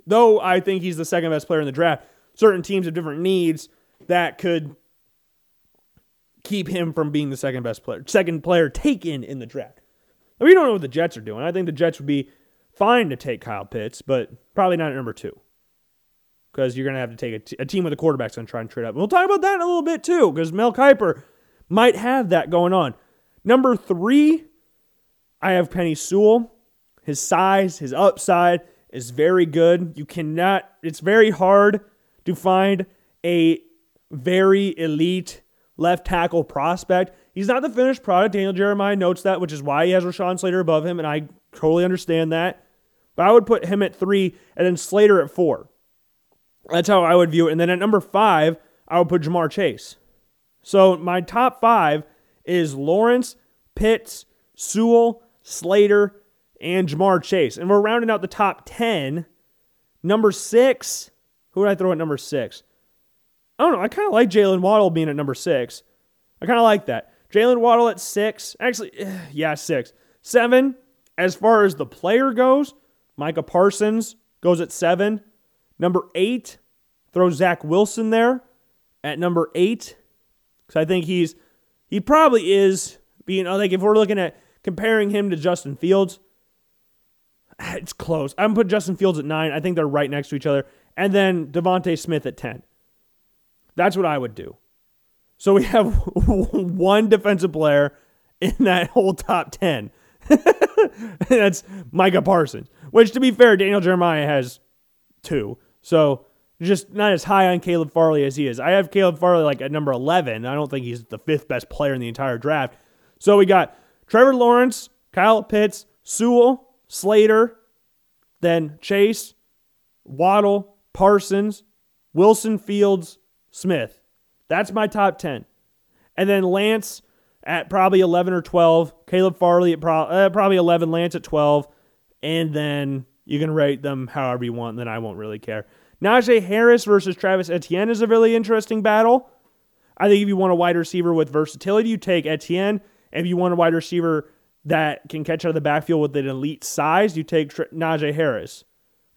though I think he's the second best player in the draft, certain teams have different needs that could keep him from being the second best player, second player taken in the draft. We don't know what the Jets are doing. I think the Jets would be fine to take Kyle Pitts, but probably not at number two. Because you're going to have to take a, t- a team with a quarterback's going to try and trade up. we'll talk about that in a little bit too, because Mel Kiper might have that going on. Number three, I have Penei Sewell. His size, his upside is very good. You cannot, it's very hard to find a very elite left tackle prospect. He's not the finished product. Daniel Jeremiah notes that, which is why he has Rashawn Slater above him, and I totally understand that. But I would put him at three and then Slater at four. That's how I would view it. And then at number five, I would put Ja'Marr Chase. So my top five is Lawrence, Pitts, Sewell, Slater, and Ja'Marr Chase. And we're rounding out the top 10. Number six, who would I throw at number six? I don't know. I kind of like Jaylen Waddle being at number six. I kind of like that. Jaylen Waddle at six. Actually, (sighs) yeah, six. Seven, as far as the player goes, Micah Parsons goes at seven. Number eight, throw Zach Wilson there at number eight. Because I think he's, he probably is being, uh, like, if we're looking at comparing him to Justin Fields, (sighs) it's close. I'm put Justin Fields at nine. I think they're right next to each other. And then DeVonta Smith at 10. That's what I would do. So we have (laughs) one defensive player in that (laughs) whole top 10. (laughs) That's Micah Parsons, which to be fair, Daniel Jeremiah has two. So just not as high on Caleb Farley as he is. I have Caleb Farley like at number 11. I don't think he's the fifth best player in the entire draft. So we got Trevor Lawrence, Kyle Pitts, Sewell, Slater, then Chase, Waddle, Parsons, Wilson Fields, Smith. That's my top 10. And then Lance at probably 11 or 12. Caleb Farley at pro- uh, probably 11. Lance at 12. And then you can rate them however you want, and then I won't really care. Najee Harris versus Travis Etienne is a really interesting battle. I think if you want a wide receiver with versatility, you take Etienne. If you want a wide receiver that can catch out of the backfield with an elite size, you take Najee Harris.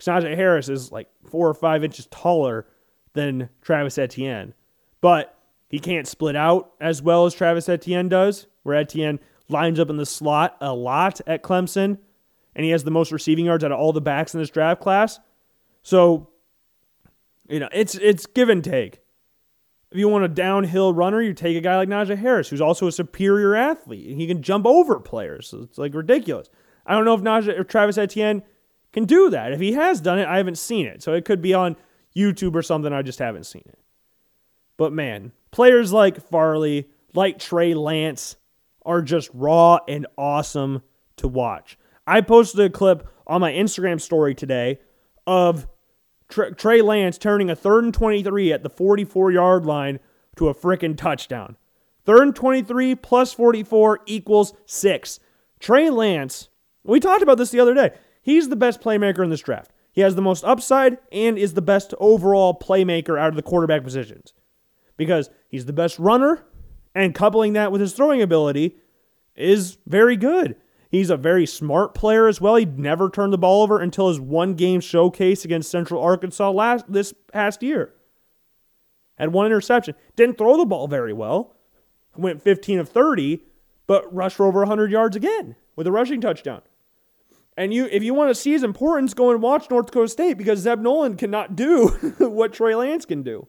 Najee Harris is like four or five inches taller than Travis Etienne. But he can't split out as well as Travis Etienne does, where Etienne lines up in the slot a lot at Clemson, and he has the most receiving yards out of all the backs in this draft class. So You know, it's it's give and take. If you want a downhill runner, you take a guy like Najee Harris, who's also a superior athlete. He can jump over players. So it's like ridiculous. I don't know if Najee or Travis Etienne can do that. If he has done it, I haven't seen it. So it could be on YouTube or something. I just haven't seen it. But man, players like Farley, like Trey Lance, are just raw and awesome to watch. I posted a clip on my Instagram story today of Trey Lance turning a third and 23 at the 44 yard line to a freaking touchdown. Third and 23 plus 44 equals six. Trey Lance, we talked about this the other day. He's the best playmaker in this draft. He has the most upside and is the best overall playmaker out of the quarterback positions because he's the best runner, and coupling that with his throwing ability is very good. He's a very smart player as well. He never turned the ball over until his one game showcase against Central Arkansas last this past year. Had one interception. Didn't throw the ball very well. Went 15 of 30, but rushed for over 100 yards again with a rushing touchdown. And you, if you want to see his importance, go and watch North Dakota State because Zeb Nolan cannot do (laughs) what Trey Lance can do.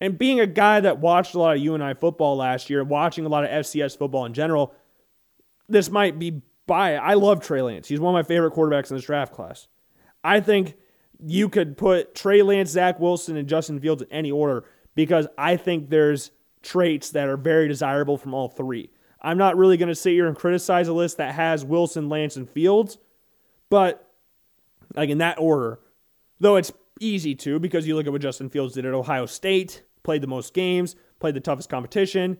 And being a guy that watched a lot of UNI football last year, watching a lot of FCS football in general, this might be by I love Trey Lance. He's one of my favorite quarterbacks in this draft class. I think you could put Trey Lance, Zach Wilson, and Justin Fields in any order because I think there's traits that are very desirable from all three. I'm not really going to sit here and criticize a list that has Wilson, Lance, and Fields, but like in that order, though it's easy to because you look at what Justin Fields did at Ohio State, played the most games, played the toughest competition,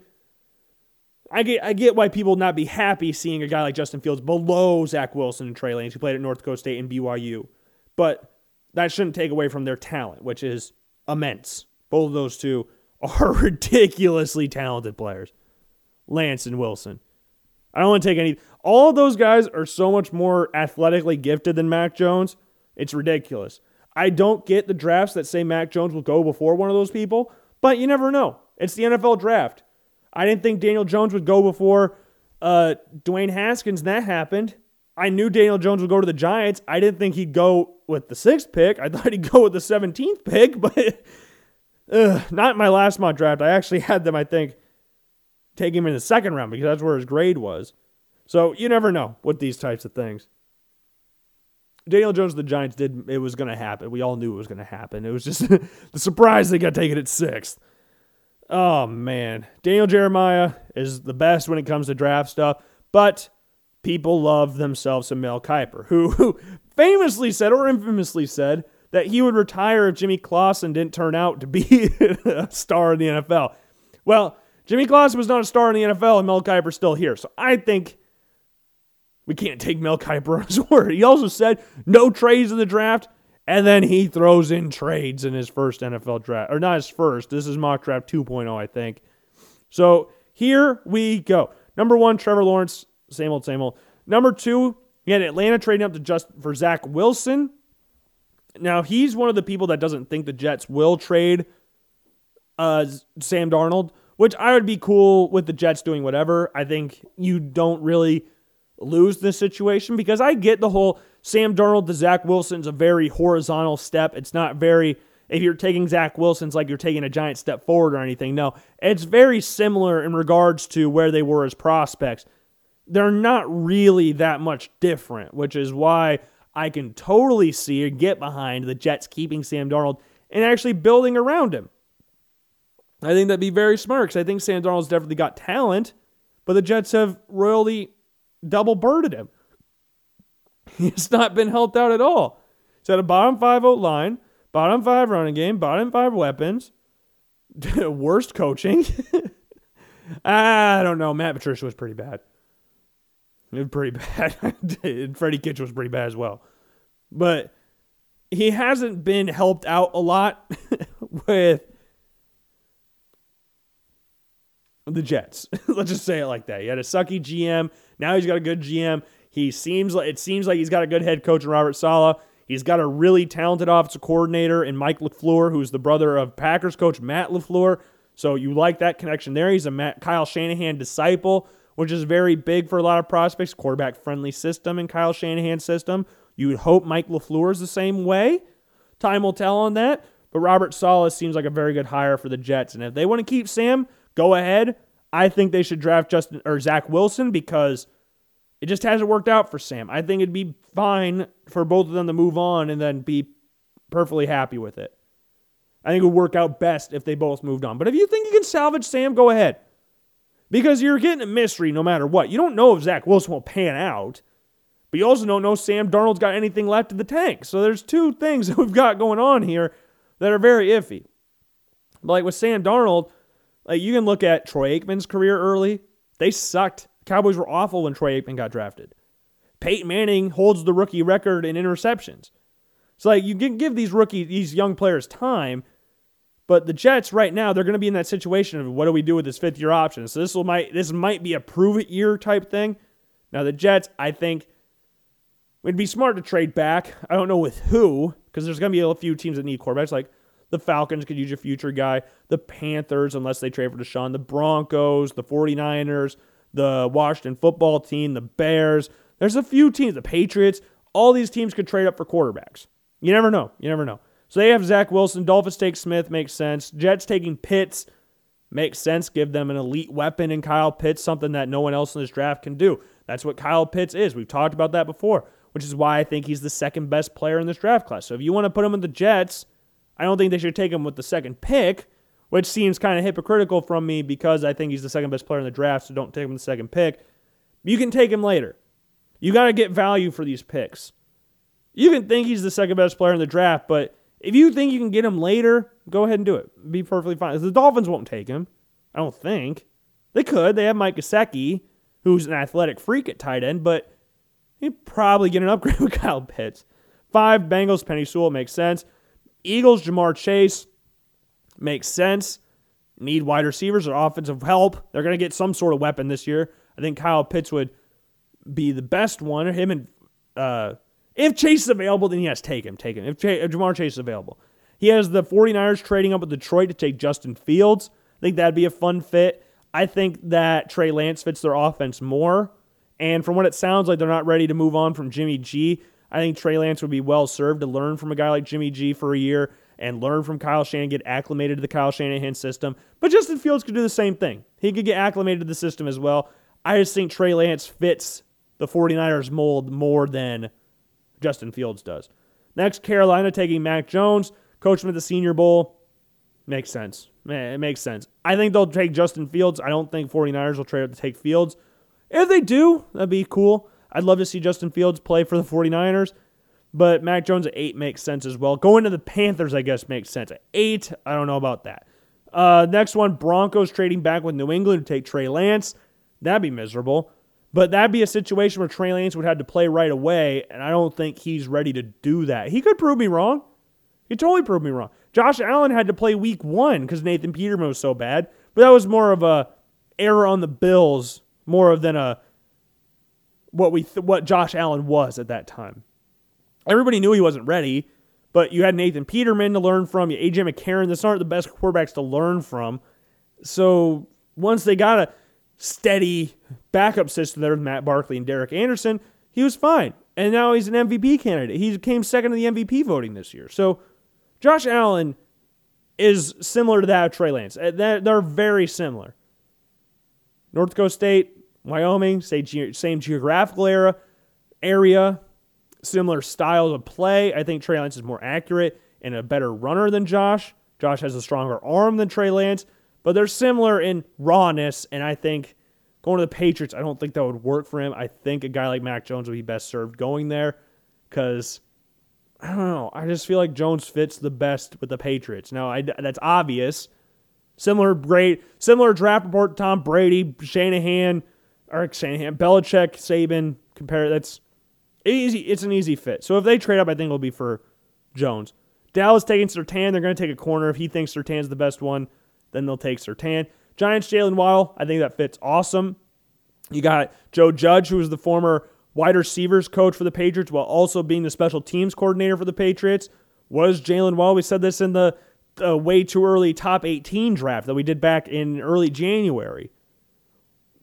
I get I get why people would not be happy seeing a guy like Justin Fields below Zach Wilson and Trey Lance, who played at North Dakota State and BYU. But that shouldn't take away from their talent, which is immense. Both of those two are (laughs) ridiculously talented players. Lance and Wilson. I don't want to take any. All of those guys are so much more athletically gifted than Mac Jones. It's ridiculous. I don't get the drafts that say Mac Jones will go before one of those people, but you never know. It's the NFL draft. I didn't think Daniel Jones would go before uh, Dwayne Haskins, that happened. I knew Daniel Jones would go to the Giants. I didn't think he'd go with the sixth pick. I (laughs) thought he'd go with the 17th pick, but (laughs) uh, not my last mock draft. I actually had them, I think, take him in the second round because that's where his grade was. So you never know with these types of things. Daniel Jones, the Giants did. It was going to happen. We all knew it was going to happen. It was just (laughs) the surprise they got taken at sixth. Oh man, Daniel Jeremiah is the best when it comes to draft stuff, but people love themselves some Mel Kiper, who, (laughs) who famously said or infamously said that he would retire if Jimmy Clausen didn't turn out to be (laughs) a star in the NFL. Well, Jimmy Clausen was not a star in the NFL, and Mel Kiper's still here. So I think we can't take Mel Kiper on his (laughs) word. He also said no trades in the draft. And then he throws in trades in his first NFL draft, or not his first. This is mock draft 2.0, I think. So here we go. Number one, Trevor Lawrence, same old, same old. Number two, he had Atlanta trading up to just for Zach Wilson. Now he's one of the people that doesn't think the Jets will trade uh, Sam Darnold, which I would be cool with the Jets doing whatever. I think you don't really lose this situation because I get the whole Sam Darnold to Zach Wilson's a very horizontal step. It's not very, if you're taking Zach Wilson's like you're taking a giant step forward or anything. No, it's very similar in regards to where they were as prospects. They're not really that much different, which is why I can totally see and get behind the Jets keeping Sam Darnold and actually building around him. I think that'd be very smart because I think Sam Darnold's definitely got talent, but the Jets have royally double birded him. (laughs) He's not been helped out at all. He's had a bottom five O line, bottom five running game, bottom five weapons, (laughs) worst coaching. (laughs) I don't know. Matt Patricia was pretty bad. It was pretty bad. Freddie Kitch was pretty bad as well. But he hasn't been helped out a lot with the Jets. (laughs) Let's just say it like that. He had a sucky GM. Now he's got a good GM. He seems like it seems like he's got a good head coach in Robert Saleh. He's got a really talented offensive coordinator in Mike LaFleur, who's the brother of Packers coach Matt LaFleur. So you like that connection there. He's a Matt, Kyle Shanahan disciple, which is very big for a lot of prospects. Quarterback friendly system in Kyle Shanahan's system. You would hope Mike LaFleur is the same way. Time will tell on that. But Robert Saleh seems like a very good hire for the Jets. And if they want to keep Sam, go ahead. I think they should draft Justin or Zach Wilson because it just hasn't worked out for Sam. I think it'd be fine for both of them to move on and then be perfectly happy with it. I think it would work out best if they both moved on. But if you think you can salvage Sam, go ahead. Because you're getting a mystery no matter what. You don't know if Zach Wilson will pan out, but you also don't know Sam Darnold's got anything left in the tank. So there's two things (laughs) that we've got going on here that are very iffy. Like with Sam Darnold, like you can look at Troy Aikman's career early. They sucked. Cowboys were awful when Troy Aikman got drafted. Peyton Manning holds the rookie record in interceptions. So like you can give these rookie these young players time, but the Jets right now they're going to be in that situation of what do we do with this fifth year option? So this will might this might be a prove it year type thing. Now the Jets, I think, it'd be smart to trade back. I don't know with who because there's going to be a few teams that need quarterbacks. Like the Falcons could use a future guy. The Panthers, unless they trade for Deshaun. The Broncos, the 49ers, the Washington football team, the Bears. There's a few teams, the Patriots. All these teams could trade up for quarterbacks. You never know. You never know. So they have Zach Wilson. Dolphins take Smith. Makes sense. Jets taking Pitts. Makes sense. Give them an elite weapon in Kyle Pitts, something that no one else in this draft can do. That's what Kyle Pitts is. We've talked about that before, which is why I think he's the second best player in this draft class. So if you want to put him in the Jets, I don't think they should take him with the second pick, which seems kind of hypocritical from me because I think he's the second best player in the draft, so don't take him the second pick. You can take him later. You got to get value for these picks. You can think he's the second best player in the draft, but if you think you can get him later, go ahead and do it. Be perfectly fine. The Dolphins won't take him. I don't think. They could. They have Mike Gesicki, who's an athletic freak at tight end, but he'd probably get an upgrade (laughs) with Kyle Pitts. Five, Bengals, Penei Sewell makes sense. Eagles, Ja'Marr Chase makes sense. Need wide receivers or offensive help. They're going to get some sort of weapon this year. I think Kyle Pitts would be the best one. Him and uh, if Chase is available, then yes, take him. Take him. If, Ch- if Ja'Marr Chase is available. He has the 49ers trading up with Detroit to take Justin Fields. I think that'd be a fun fit. I think that Trey Lance fits their offense more. And from what it sounds like, they're not ready to move on from Jimmy G. I think Trey Lance would be well served to learn from a guy like Jimmy G for a year and learn from Kyle Shanahan, get acclimated to the Kyle Shanahan system. But Justin Fields could do the same thing. He could get acclimated to the system as well. I just think Trey Lance fits the 49ers mold more than Justin Fields does. Next, Carolina taking Mac Jones, coach him at the Senior Bowl. Makes sense. It makes sense. I think they'll take Justin Fields. I don't think 49ers will trade up to take Fields. If they do, that'd be cool. I'd love to see Justin Fields play for the 49ers, but Mac Jones at eight makes sense as well. Going to the Panthers, I guess, makes sense. At eight, I don't know about that. Uh, next one, Broncos trading back with New England to take Trey Lance. That'd be miserable. But that'd be a situation where Trey Lance would have to play right away, and I don't think he's ready to do that. He could prove me wrong. He totally proved me wrong. Josh Allen had to play week one because Nathan Peterman was so bad, but that was more of a error on the Bills, more of than a what we th- what Josh Allen was at that time. Everybody knew he wasn't ready, but you had Nathan Peterman to learn from. You AJ McCarron. Those aren't the best quarterbacks to learn from. So once they got a steady backup system there with Matt Barkley and Derek Anderson, he was fine. And now he's an MVP candidate. He came second in the MVP voting this year. So Josh Allen is similar to that of Trey Lance. Uh, they're very similar. North Dakota State, Wyoming, same geographical area, area, similar styles of play. I think Trey Lance is more accurate and a better runner than Josh. Josh has a stronger arm than Trey Lance, but they're similar in rawness. And I think going to the Patriots, I don't think that would work for him. I think a guy like Mac Jones would be best served going there because I don't know. I just feel like Jones fits the best with the Patriots. Now, I, that's obvious. Similar great, similar draft report. Tom Brady, Shanahan, or Shanahan, Belichick, Saban. Compare that's easy. It's an easy fit. So if they trade up, I think it'll be for Jones. Dallas taking Surtain. They're going to take a corner. If he thinks Surtain's the best one, then they'll take Surtain. Giants, Jaylen Waddle. I think that fits awesome. You got Joe Judge, who was the former wide receivers coach for the Patriots while also being the special teams coordinator for the Patriots. Was Jaylen Waddle? We said this in the uh, way too early top 18 draft that we did back in early January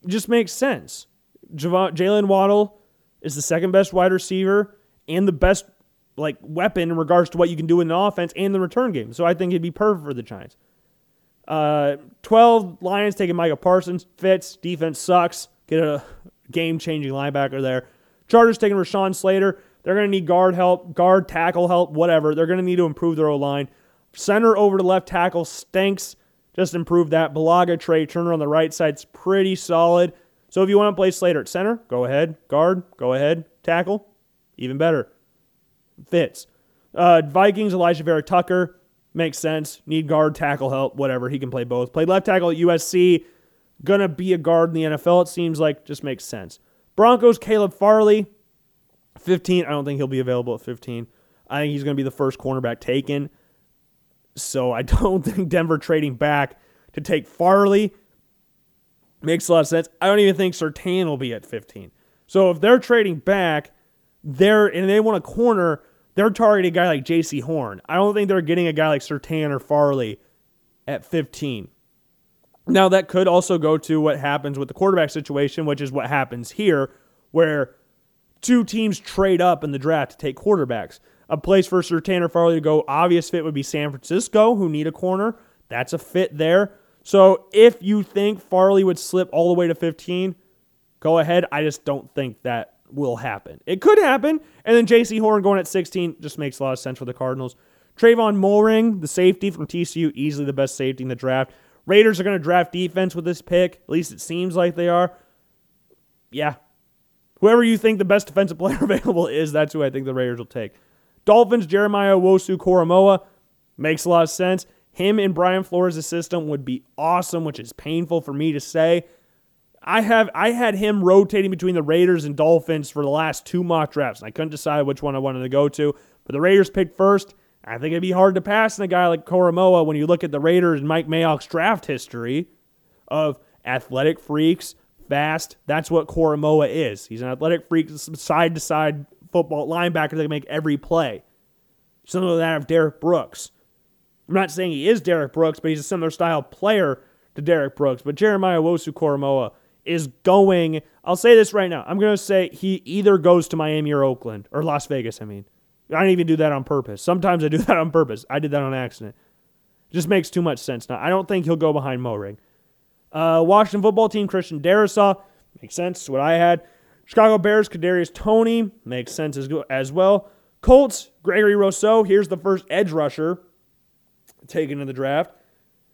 just makes sense. Jaylen Waddle is the second best wide receiver and the best like weapon in regards to what you can do in the offense and the return game. So I think it'd be perfect for the Giants. Uh, 12 Lions taking Micah Parsons. Fits. Defense sucks. Get a game changing linebacker there. Chargers taking Rashawn Slater. They're going to need guard help, guard tackle help, whatever. They're going to need to improve their O line. Center over to left tackle stinks. Just improve that. Bulaga, Trai Turner on the right side's pretty solid. So if you want to play Slater at center, go ahead. Guard, go ahead. Tackle, even better. Fits. Uh, Vikings, Alijah Vera-Tucker. Makes sense. Need guard, tackle help, whatever. He can play both. Played left tackle at USC. Gonna be a guard in the NFL, it seems like. Just makes sense. Broncos, Caleb Farley. 15. I don't think he'll be available at 15. I think he's going to be the first cornerback taken. So I (laughs) don't think Denver trading back to take Farley makes a lot of sense. I don't even think Surtain will be at 15. So if they're trading back, they're and they want a corner, they're targeting a guy like Jaycee Horn. I don't think they're getting a guy like Surtain or Farley at 15. Now that could also go to what happens with the quarterback situation, which is what happens here, where two teams trade up in the draft to take quarterbacks. A place for Surtain or Farley to go, obvious fit would be San Francisco, who need a corner. That's a fit there. So if you think Farley would slip all the way to 15, go ahead. I just don't think that will happen. It could happen. And then Jaycee Horn going at 16 just makes a lot of sense for the Cardinals. Trayvon Mullen, the safety from TCU, easily the best safety in the draft. Raiders are going to draft defense with this pick. At least it seems like they are. Yeah. Whoever you think the best defensive (laughs) player available is, that's who I think the Raiders will take. Dolphins, Jeremiah Owusu Koramoah. Makes a lot of sense. Him and Brian Flores' system would be awesome, which is painful for me to say. I have I had him rotating between the Raiders and Dolphins for the last two mock drafts, and I couldn't decide which one I wanted to go to. But the Raiders picked first. I think it'd be hard to pass in a guy like Koramoah when you look at the Raiders and Mike Mayock's draft history of athletic freaks, fast. That's what Koramoah is. He's an athletic freak, side to side football linebacker that can make every play. Similar to that of Derrick Brooks. I'm not saying he is Derrick Brooks, but he's a similar style player to Derrick Brooks. But Jeremiah Owusu Koramoah is going. I'll say this right now. I'm going to say he either goes to Miami or Oakland or Las Vegas. I mean, I don't even do that on purpose. Sometimes I do (laughs) that on purpose. I did that on accident. Just makes too much sense now. I don't think he'll go behind Moehrig. Uh, Washington football team Christian Darrisaw makes sense. What I had. Chicago Bears Kadarius Toney makes sense as, as well. Colts Gregory Rousseau. Here's the first edge rusher taken in the draft.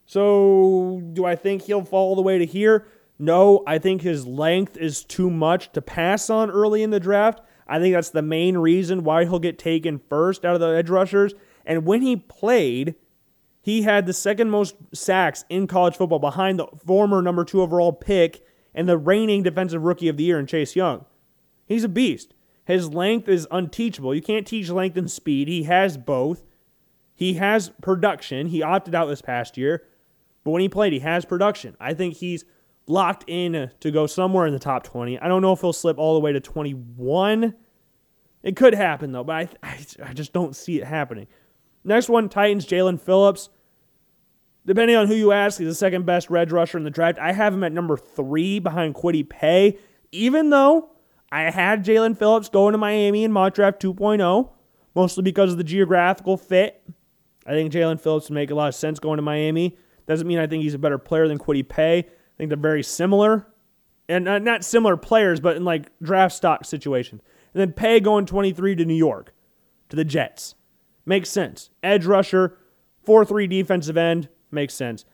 So, do I think he'll fall all the way to here? No, I think his length is too much to pass on early in the draft. I think that's the main reason why he'll get taken first out of the edge rushers. And when he played, he had the second most sacks in college football behind the former number two overall pick and the reigning defensive rookie of the year in Chase Young. He's a beast. His length is unteachable. You can't teach length and speed. He has both. He has production. He opted out this past year, but when he played, he has production. I think he's locked in to go somewhere in the top 20. I don't know if he'll slip all the way to 21. It could happen, though, but I, I, just don't see it happening. Next one Titans, Jaelan Phillips. Depending on who you ask, he's the second best red rusher in the draft. I have him at number three behind Kwity Paye, even though I had Jaelan Phillips going to Miami in mock draft 2.0, mostly because of the geographical fit I think Jaelan Phillips would make a lot of sense going to Miami. Doesn't mean I think he's a better player than Kwity Paye. I think they're very similar. And not similar players, but in like draft stock situations. And then Paye going 23 to New York, to the Jets. Makes sense. Edge rusher, 4 3 defensive end. Makes sense.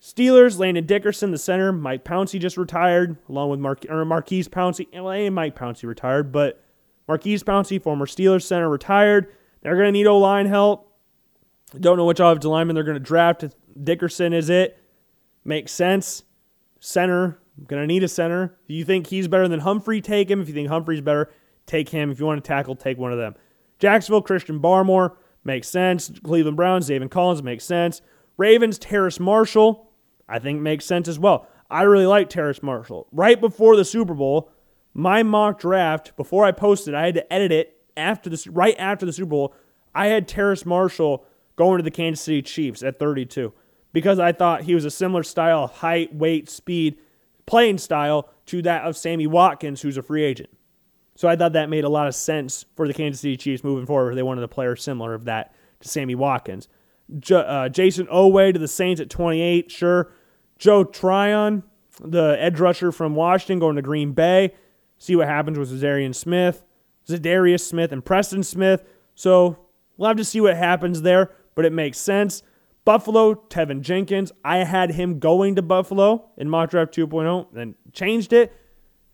Steelers, Landon Dickerson, the center. Mike Pouncey just retired, along with Mar- or Maurkice Pouncey. Eh, well, Mike Pouncey retired, but Maurkice Pouncey, former Steelers center, retired. They're going to need O line help. Don't know which offensive lineman they're going to draft. Dickerson is it. Makes sense. Center. Going to need a center. If you think he's better than Humphrey, take him. If you think Humphrey's better, take him. If you want to tackle, take one of them. Jacksonville, Christian Barmore. Makes sense. Cleveland Browns, Zaven Collins. Makes sense. Ravens, Terrace Marshall. I think makes sense as well. I really like Terrace Marshall. Right before the Super Bowl, my mock draft, before I posted, I had to edit it after this right after the Super Bowl. I had Terrace Marshall going to the Kansas City Chiefs at 32 because I thought he was a similar style, height, weight, speed, playing style to that of Sammy Watkins, who's a free agent. So I thought that made a lot of sense for the Kansas City Chiefs moving forward. They wanted a player similar of that to Sammy Watkins. J- uh, Jayson Oweh to the Saints at 28, sure. Joe Tryon, the edge rusher from Washington, going to Green Bay. See what happens with Zarian Smith, Za'Darius Smith, and Preston Smith. So we'll have to see what happens there, but it makes sense. Buffalo, Teven Jenkins. I had him going to Buffalo in mock draft 2.0, then changed it.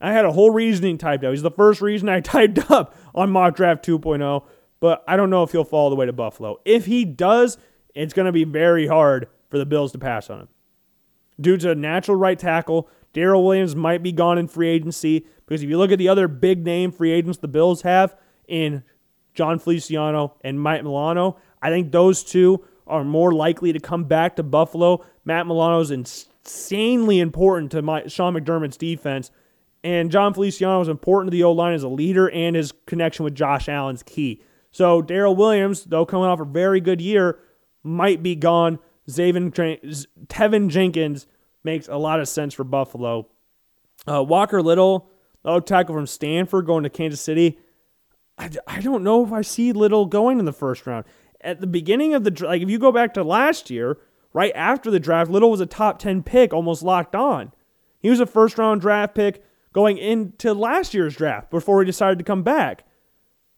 I had a whole reasoning typed out. He's the first reason I (laughs) typed up on mock draft 2.0, but I don't know if he'll fall all the way to Buffalo. If he does, it's going to be very hard for the Bills to pass on him. Due to natural right tackle, Daryl Williams might be gone in free agency because if you look at the other big name free agents the Bills have in Jon Feliciano and Mike Milano, I think those two are more likely to come back to Buffalo. Matt Milano is insanely important to my, Sean McDermott's defense, and Jon Feliciano is important to the O line as a leader, and his connection with Josh Allen's key. So Daryl Williams, though coming off a very good year, might be gone. Zaven, Teven Jenkins makes a lot of sense for Buffalo. Uh, Walker Little, the tackle from Stanford, going to Kansas City. I, I don't know if I see Little going in the first round. At the beginning of the like, if you go back to last year, right after the draft, Little was a top ten pick, almost locked on. He was a first round draft pick going into last year's draft before he decided to come back.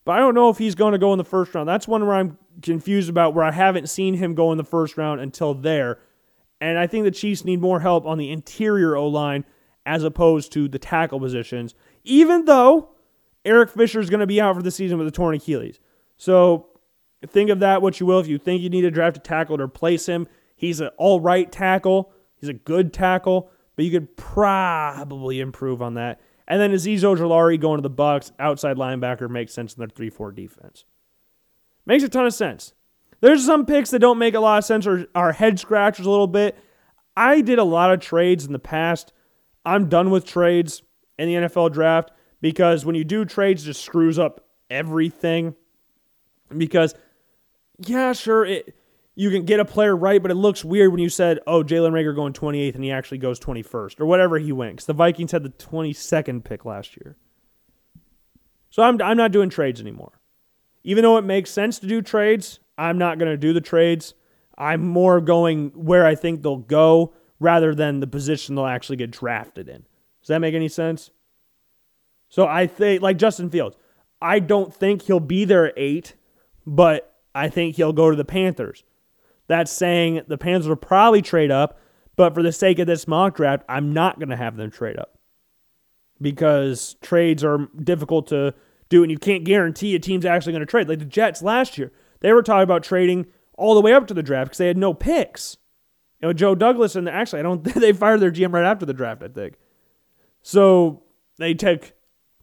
But I don't know if he's going to go in the first round. That's one where I'm confused about where I haven't seen him go in the first round until there. And I think the Chiefs need more help on the interior O line as opposed to the tackle positions, even though Eric Fisher is going to be out for the season with a torn Achilles. So think of that what you will. If you think you need to draft a tackle to replace him, he's an all right tackle. He's a good tackle, but you could probably improve on that. And then Azeez Ojulari going to the Bucs, outside linebacker makes sense in their 3-4 defense. Makes a ton of sense. There's some picks that don't make a lot of sense or are head scratchers a little bit. I did a lot of trades in the past. I'm done with trades in the NFL draft because when you do trades, it just screws up everything. Because, yeah, sure, it you can get a player right, but it looks weird when you said, oh, Jalen Reagor going 28th and he actually goes 21st or whatever he went. Because the Vikings had the 22nd pick last year. So I'm, I'm not doing trades anymore. Even though it makes sense to do trades, I'm not going to do the trades. I'm more going where I think they'll go rather than the position they'll actually get drafted in. Does that make any sense? So I think, like Justin Fields, I don't think he'll be there at eight, but I think he'll go to the Panthers. That's saying the Panthers will probably trade up, but for the sake of this mock draft, I'm not going to have them trade up because trades are difficult to do, and you can't guarantee a team's actually going to trade. Like the Jets last year, they were talking about trading all the way up to the draft because they had no picks. You know, Joe Douglas and actually, I don't think (laughs) they fired their GM right after the draft. I think so. They took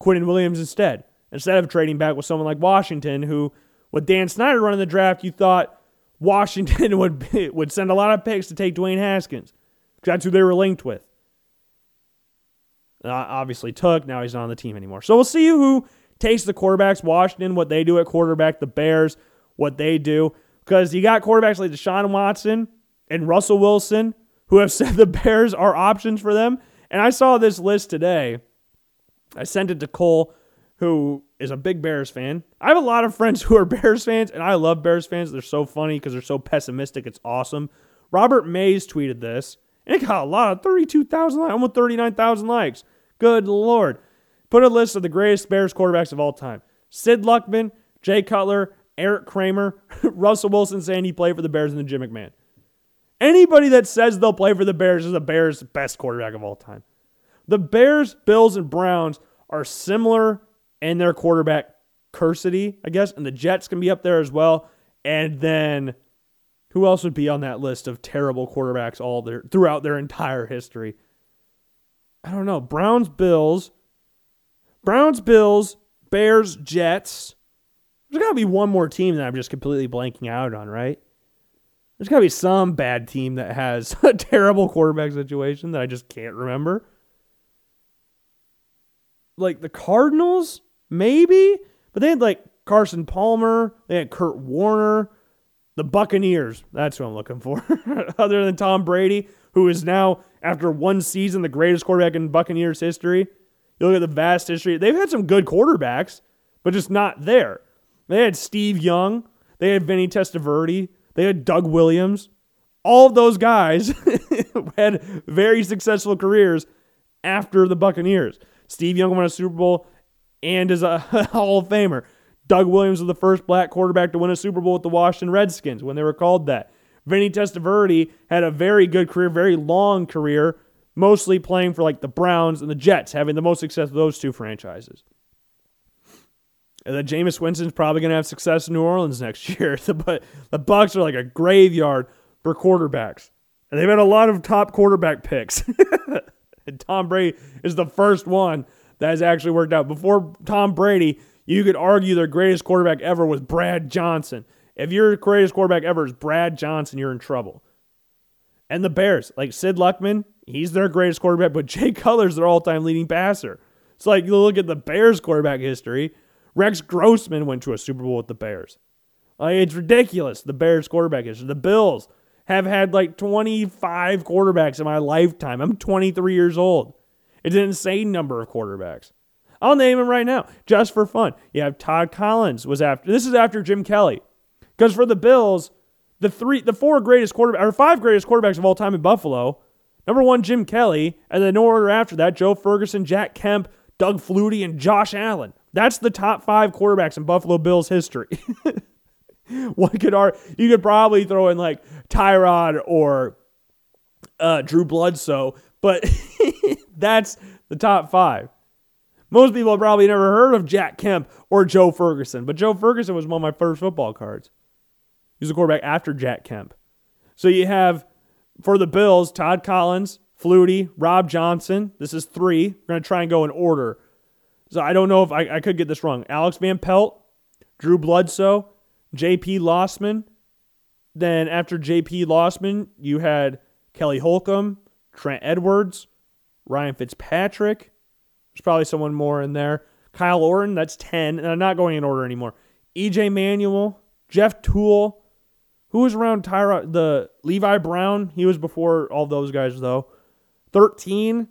Quinnen Williams instead instead of trading back with someone like Washington, who with Dan Snyder running the draft, you thought Washington (laughs) would would send a lot of picks to take Dwayne Haskins because that's who they were linked with. Uh, obviously took. Now he's not on the team anymore. So we'll see who takes the quarterbacks. Washington, what they do at quarterback. The Bears, what they do. Because you got quarterbacks like Deshaun Watson and Russell Wilson who have (laughs) said the Bears are options for them. And I saw this list today. I sent it to Cole, who is a big Bears fan. I have a lot of friends (laughs) who are Bears fans, and I love Bears fans. They're so funny because they're so pessimistic. It's awesome. Robert Mays tweeted this, and it got a lot of 32,000 likes, almost 39,000 likes. Good Lord. Put a list of the greatest Bears quarterbacks of all time Sid Luckman, Jay Cutler, Erik Kramer, (laughs) Russell Wilson saying he played for the Bears, and then Jim McMahon. Anybody that says they'll play for the Bears is the Bears' best quarterback of all time. The Bears, Bills, and Browns are similar in their quarterback cursity, I guess, and the Jets can be up there as well. And then who else would be on that list of terrible quarterbacks all their throughout their entire history? I don't know. Browns, Bills, Browns, Bills, Bears, Jets. There's got to be one more team that I'm just completely blanking out on, right? There's got to be some bad team that has (laughs) a terrible quarterback situation that I just can't remember. Like the Cardinals, maybe, but they had like Carson Palmer, they had Kurt Warner, the Buccaneers. That's who I'm looking for. (laughs) Other than Tom Brady, who is now after one season the greatest quarterback in Buccaneers history. You look at the vast history. They've had some good quarterbacks, but just not there. They had Steve Young. They had Vinny Testaverde. They had Doug Williams. All of those guys (laughs) had very successful careers after the Buccaneers. Steve Young won a Super Bowl and is a (laughs) Hall of Famer. Doug Williams was the first black quarterback to win a Super Bowl with the Washington Redskins when they were called that. Vinny Testaverde had a very good career, very long career, mostly playing for like the Browns and the Jets, having the most success of those two franchises. And then Jameis Winston's probably going to have success in New Orleans next (laughs) year. (laughs) but the Bucs are like a graveyard for quarterbacks, and they've had a lot of top quarterback picks. and Tom Brady is the first one that has actually worked out. Before Tom Brady, you could argue their greatest quarterback ever was Brad Johnson. If your greatest quarterback ever is Brad Johnson, you're in trouble. And the Bears, like Sid Luckman, he's their greatest quarterback, but (laughs) Jay Cutler's their all time leading passer. It's like you look at the Bears quarterback history. Rex Grossman went to a Super Bowl with the Bears. Like, it's ridiculous, the Bears quarterback history. The Bills have had like 25 quarterbacks in my lifetime. I'm 23 years old. It's an insane number of quarterbacks. I'll name them right now, just for fun. You have Todd Collins was after this is after Jim Kelly. Because for the Bills, the three the four greatest quarterback or five greatest quarterbacks of all time in Buffalo, number one, Jim Kelly, and then no order after that, Joe Ferguson, Jack Kemp, Doug Flutie, and Josh Allen. That's the top five quarterbacks in Buffalo Bills history. (laughs) One could argue, you could probably throw in like Tyrod or uh, Drew Bledsoe, but (laughs) (laughs) that's the top five. Most people have probably never heard of Jack Kemp or Joe Ferguson, but Joe Ferguson was one of my first football cards. He was a quarterback after Jack Kemp. So you have for the Bills, Todd Collins, Flutie, Rob Johnson. This is three. We're going to try and go in order. So I don't know if I, I could get this wrong. Alex Van Pelt, Drew Bledsoe, J.P. Losman. Then after J.P. Losman, you had Kelly Holcomb, Trent Edwards, Ryan Fitzpatrick. There's probably someone more in there. Kyle Orton, that's 10. And I'm not going in order anymore. EJ Manuel, Jeff Tuel. Who was around Tyra? The Levi Brown. He was before all those guys, though. 13.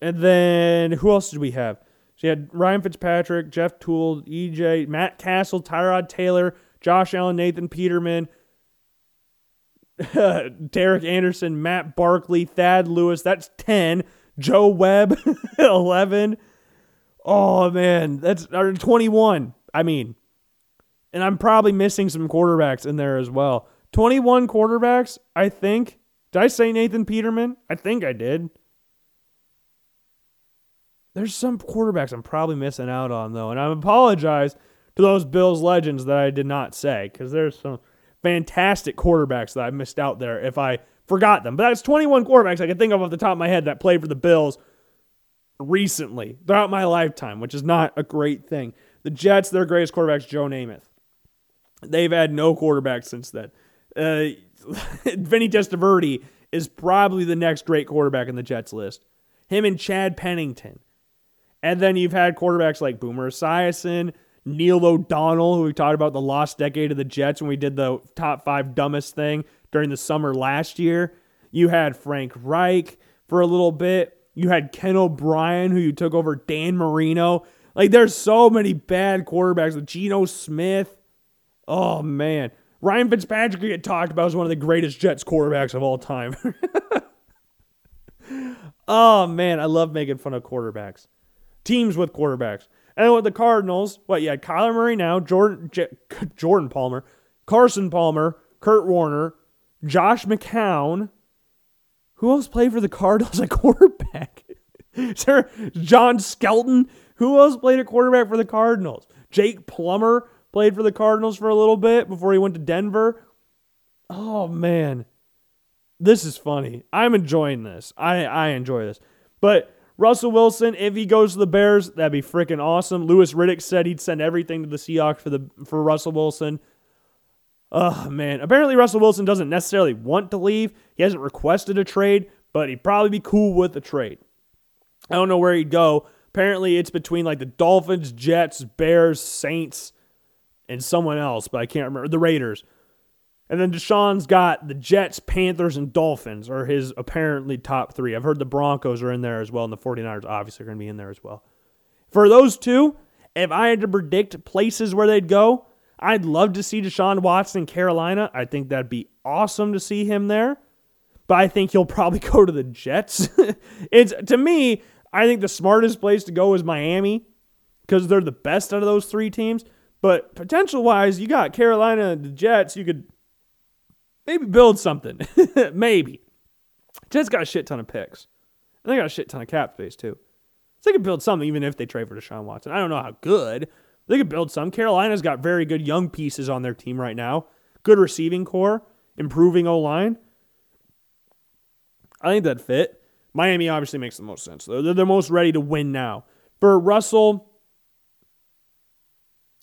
And then who else did we have? So you had Ryan Fitzpatrick, Jeff Tuel, EJ, Matt Cassel, Tyrod Taylor, Josh Allen, Nathan Peterman, (laughs) Derek Anderson, Matt Barkley, Thad Lewis. That's 10. Joe Webb, (laughs) 11. Oh, man. That's 21. I mean, and I'm probably missing some quarterbacks in there as well. 21 quarterbacks, I think. Did I say Nathan Peterman? I think I did. There's some quarterbacks I'm probably missing out on, though. And I apologize to those Bills legends that I did not say because there's some fantastic quarterbacks that I missed out there if I forgot them. But that's 21 quarterbacks I can think of off the top of my head that played for the Bills recently throughout my lifetime, which is not a great thing. The Jets, their greatest quarterback's Joe Namath. They've had no quarterback since then. Uh, (laughs) Vinny Testaverde is probably the next great quarterback in the Jets list. Him and Chad Pennington. And then you've had quarterbacks like Boomer Esiason, Neil O'Donnell, who we talked about the lost decade of the Jets when we did the top five dumbest thing during the summer last year. You had Frank Reich for a little bit. You had Ken O'Brien, who you took over Dan Marino. Like, there's so many bad quarterbacks with Geno Smith. Oh, man. Ryan Fitzpatrick get talked about as one of the greatest Jets quarterbacks of all time. (laughs) oh, man. I love making fun of quarterbacks. Teams with quarterbacks. And with the Cardinals, what you had Kyler Murray now, Jordan J- Jordan Palmer, Carson Palmer, Kurt Warner, Josh McCown. Who else played for the Cardinals at (laughs) quarterback? Sir John Skelton. Who else played at quarterback for the Cardinals? Jake Plummer played for the Cardinals for a little bit before he went to Denver. Oh man. This is funny. I'm enjoying this. I, I enjoy this. But Russell Wilson, if he goes to the Bears, that'd be freaking awesome. Louis Riddick said he'd send everything to the Seahawks for the for Russell Wilson. Oh man, apparently Russell Wilson doesn't necessarily want to leave. He hasn't requested a trade, but he'd probably be cool with a trade. I don't know where he'd go. Apparently, it's between like the Dolphins, Jets, Bears, Saints, and someone else, but I can't remember. The Raiders. And then Deshaun's got the Jets, Panthers, and Dolphins are his apparently top three. I've heard the Broncos are in there as well, and the 49ers obviously are going to be in there as well. For those two, if I had to predict places where they'd go, I'd love to see Deshaun Watson in Carolina. I think that'd be awesome to see him there. But I think he'll probably (laughs) go to the Jets. (laughs) it's to me, I think the smartest place to go is Miami because they're the best out of those three teams. But potential wise, you got Carolina and the Jets. You could maybe build something. (laughs) maybe. Jets got a shit ton of picks. And they got a shit ton of cap space too. So they could build something even if they trade for Deshaun Watson. I don't know how good. They could build some. Carolina's got very good young pieces on their team right now. Good receiving core, improving O line. I think that fit. Miami obviously makes the most sense. They're the most ready to win now. For Russell,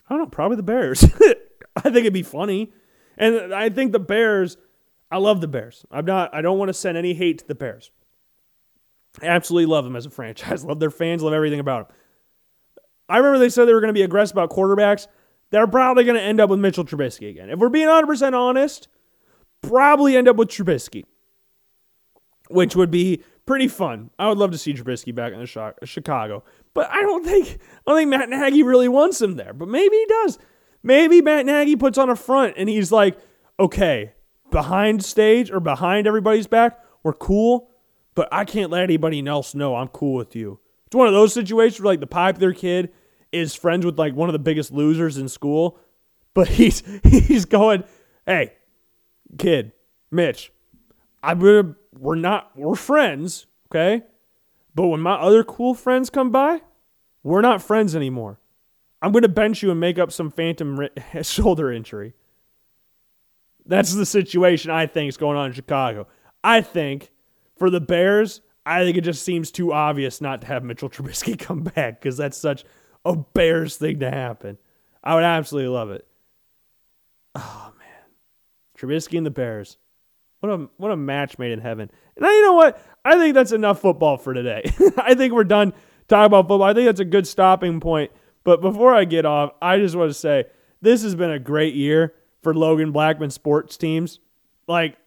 I don't know, probably the Bears. (laughs) I think it'd be funny. And I think the Bears, I love the Bears. I'm not I don't want to send any hate to the Bears. I absolutely love them as a (laughs) franchise. Love their fans, love everything about them. I remember they said they were going to be aggressive about quarterbacks. They're probably going to end up with Mitchell Trubisky again. If we're being 100% honest, probably end up with Trubisky, which would be pretty fun. I would love to see Trubisky back in the Chicago, but I don't think I don't think Matt Nagy really wants him there. But maybe he does. Maybe Matt Nagy puts on a front and he's like, okay, behind stage or behind everybody's back, we're cool, but I can't let anybody else know I'm cool with you. It's one of those situations where like the popular kid is friends with like one of the biggest losers in school, but (laughs) he's he's going, hey, kid, Mitch, I'm gonna we're not we're friends, okay? But when my other cool friends come by, we're not friends anymore. I'm going to bench you and make up some phantom (laughs) shoulder injury. That's the situation I think is going on in Chicago. I think for the Bears, I think it just seems too obvious not to have Mitchell (laughs) Trubisky come back because that's such a Bears thing to happen. I would absolutely love it. Oh man, Trubisky and the Bears. What a what a match made in heaven. And you know what? I think that's enough football for today. (laughs) I think we're done talking about football. I think that's a good stopping point. But before I get off, I just want to say this has been a great year for Logan Blackman sports teams. Like,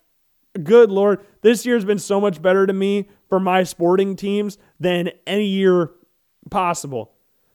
good Lord, this year's been so much better to me for my sporting teams than any year possible.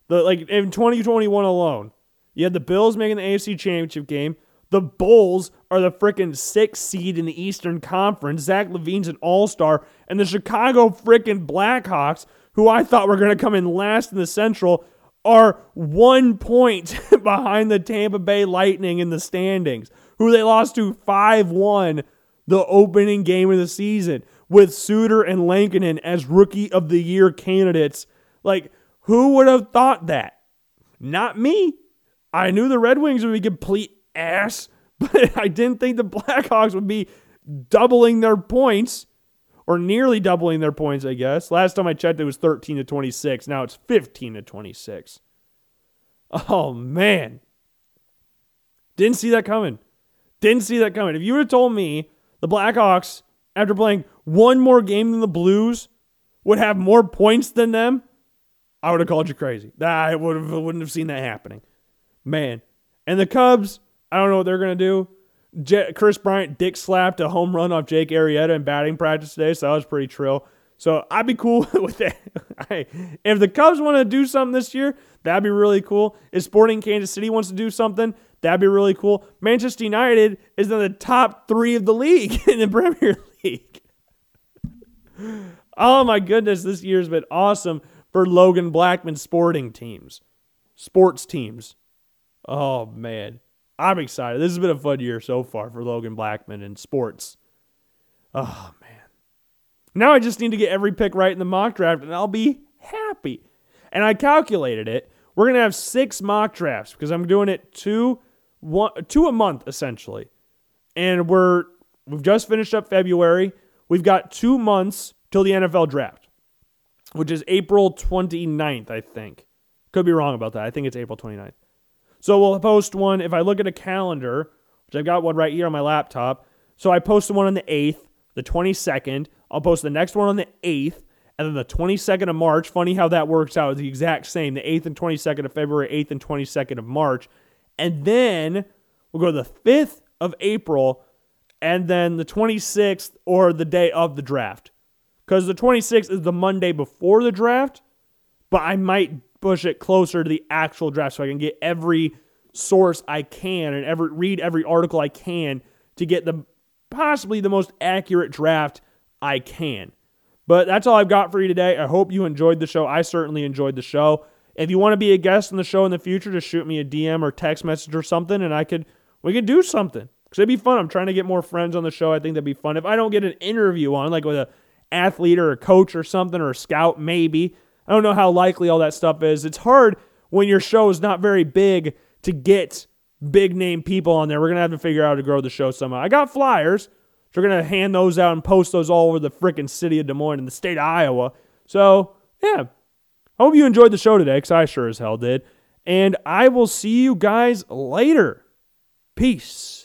The like in 2021 alone, you had the Bills making the AFC Championship game. The Bulls are the freaking sixth seed in the Eastern Conference. Zach LaVine's an all star. And the Chicago freaking Blackhawks, who I thought were going to come in last in the Central, are one point (laughs) behind the Tampa Bay Lightning in the standings, who they lost to 5 1 the opening game of the season with Suter and Lankinen as rookie of the year candidates. Like, who would have thought that? Not me. I knew the Red Wings would be complete ass, (laughs) but I didn't think the Blackhawks would be doubling their points or nearly doubling their points, I guess. Last time I checked, it was 13 to 26. Now it's 15 to 26. Oh, man. Didn't see that coming. Didn't see that coming. If you would have told me the Blackhawks, after playing one more game than the Blues, would have more points than them, I would have called you crazy. I would have, wouldn't have seen that happening. Man. And the Cubs, I don't know what they're going to do. Kris Bryant dick slapped a home run off Jake Arrieta in batting practice today, so that was pretty trill. So I'd be cool (laughs) with that. hey, if the Cubs want to do something this year, that'd be really cool. If Sporting Kansas City wants to do something, that'd be really cool. Manchester United is in the top three of the league (laughs) in the Premier League. oh my goodness, this year's been awesome for Logan Blackman sporting teams, sports teams. Oh man. I'm excited. This has been a fun year so far for Logan Blackman in sports. Oh, man. Now I just need to get every pick right in the mock draft, and I'll be happy. And I calculated it. We're going to have six mock drafts because I'm doing it two, one, two a month, essentially. And we're we've just finished up February. We've got two months till the NFL draft, which is April 29th, I think. Could be wrong about that. I think it's April 29th. So we'll post one. If I look at a calendar, which I've got one right here on my laptop, so I posted one on the 8th, the 22nd. I'll post the next one on the 8th, and then the 22nd of March. Funny how that works out. It's the exact same. The 8th and 22nd of February, 8th and 22nd of March. And then we'll go to the 5th of April and then the 26th or the day of the draft. Because the 26th is the Monday before the draft, but I might push it closer to the actual draft so I can get every source I can and every read every article I can to get the possibly the most accurate draft I can. But that's all I've got for you today. I hope you enjoyed the show. I certainly enjoyed the show. If you want to be a guest on the show in the future, just shoot me a DM or text message or something, and I could we could do something. Cause it'd be fun. I'm trying to get more friends on the show. I think that'd be fun. If I don't get an interview on, like with a athlete or a coach or something or a scout, maybe. I don't know how likely all that stuff is. It's hard when your show is not very big to get big name people on there. We're gonna have to figure out how to grow the show somehow. I got flyers. So we're gonna hand those out and post those all over the freaking city of Des Moines and the state of Iowa. So yeah, I hope you enjoyed the show today, because I sure as hell did. And I will see you guys later. Peace.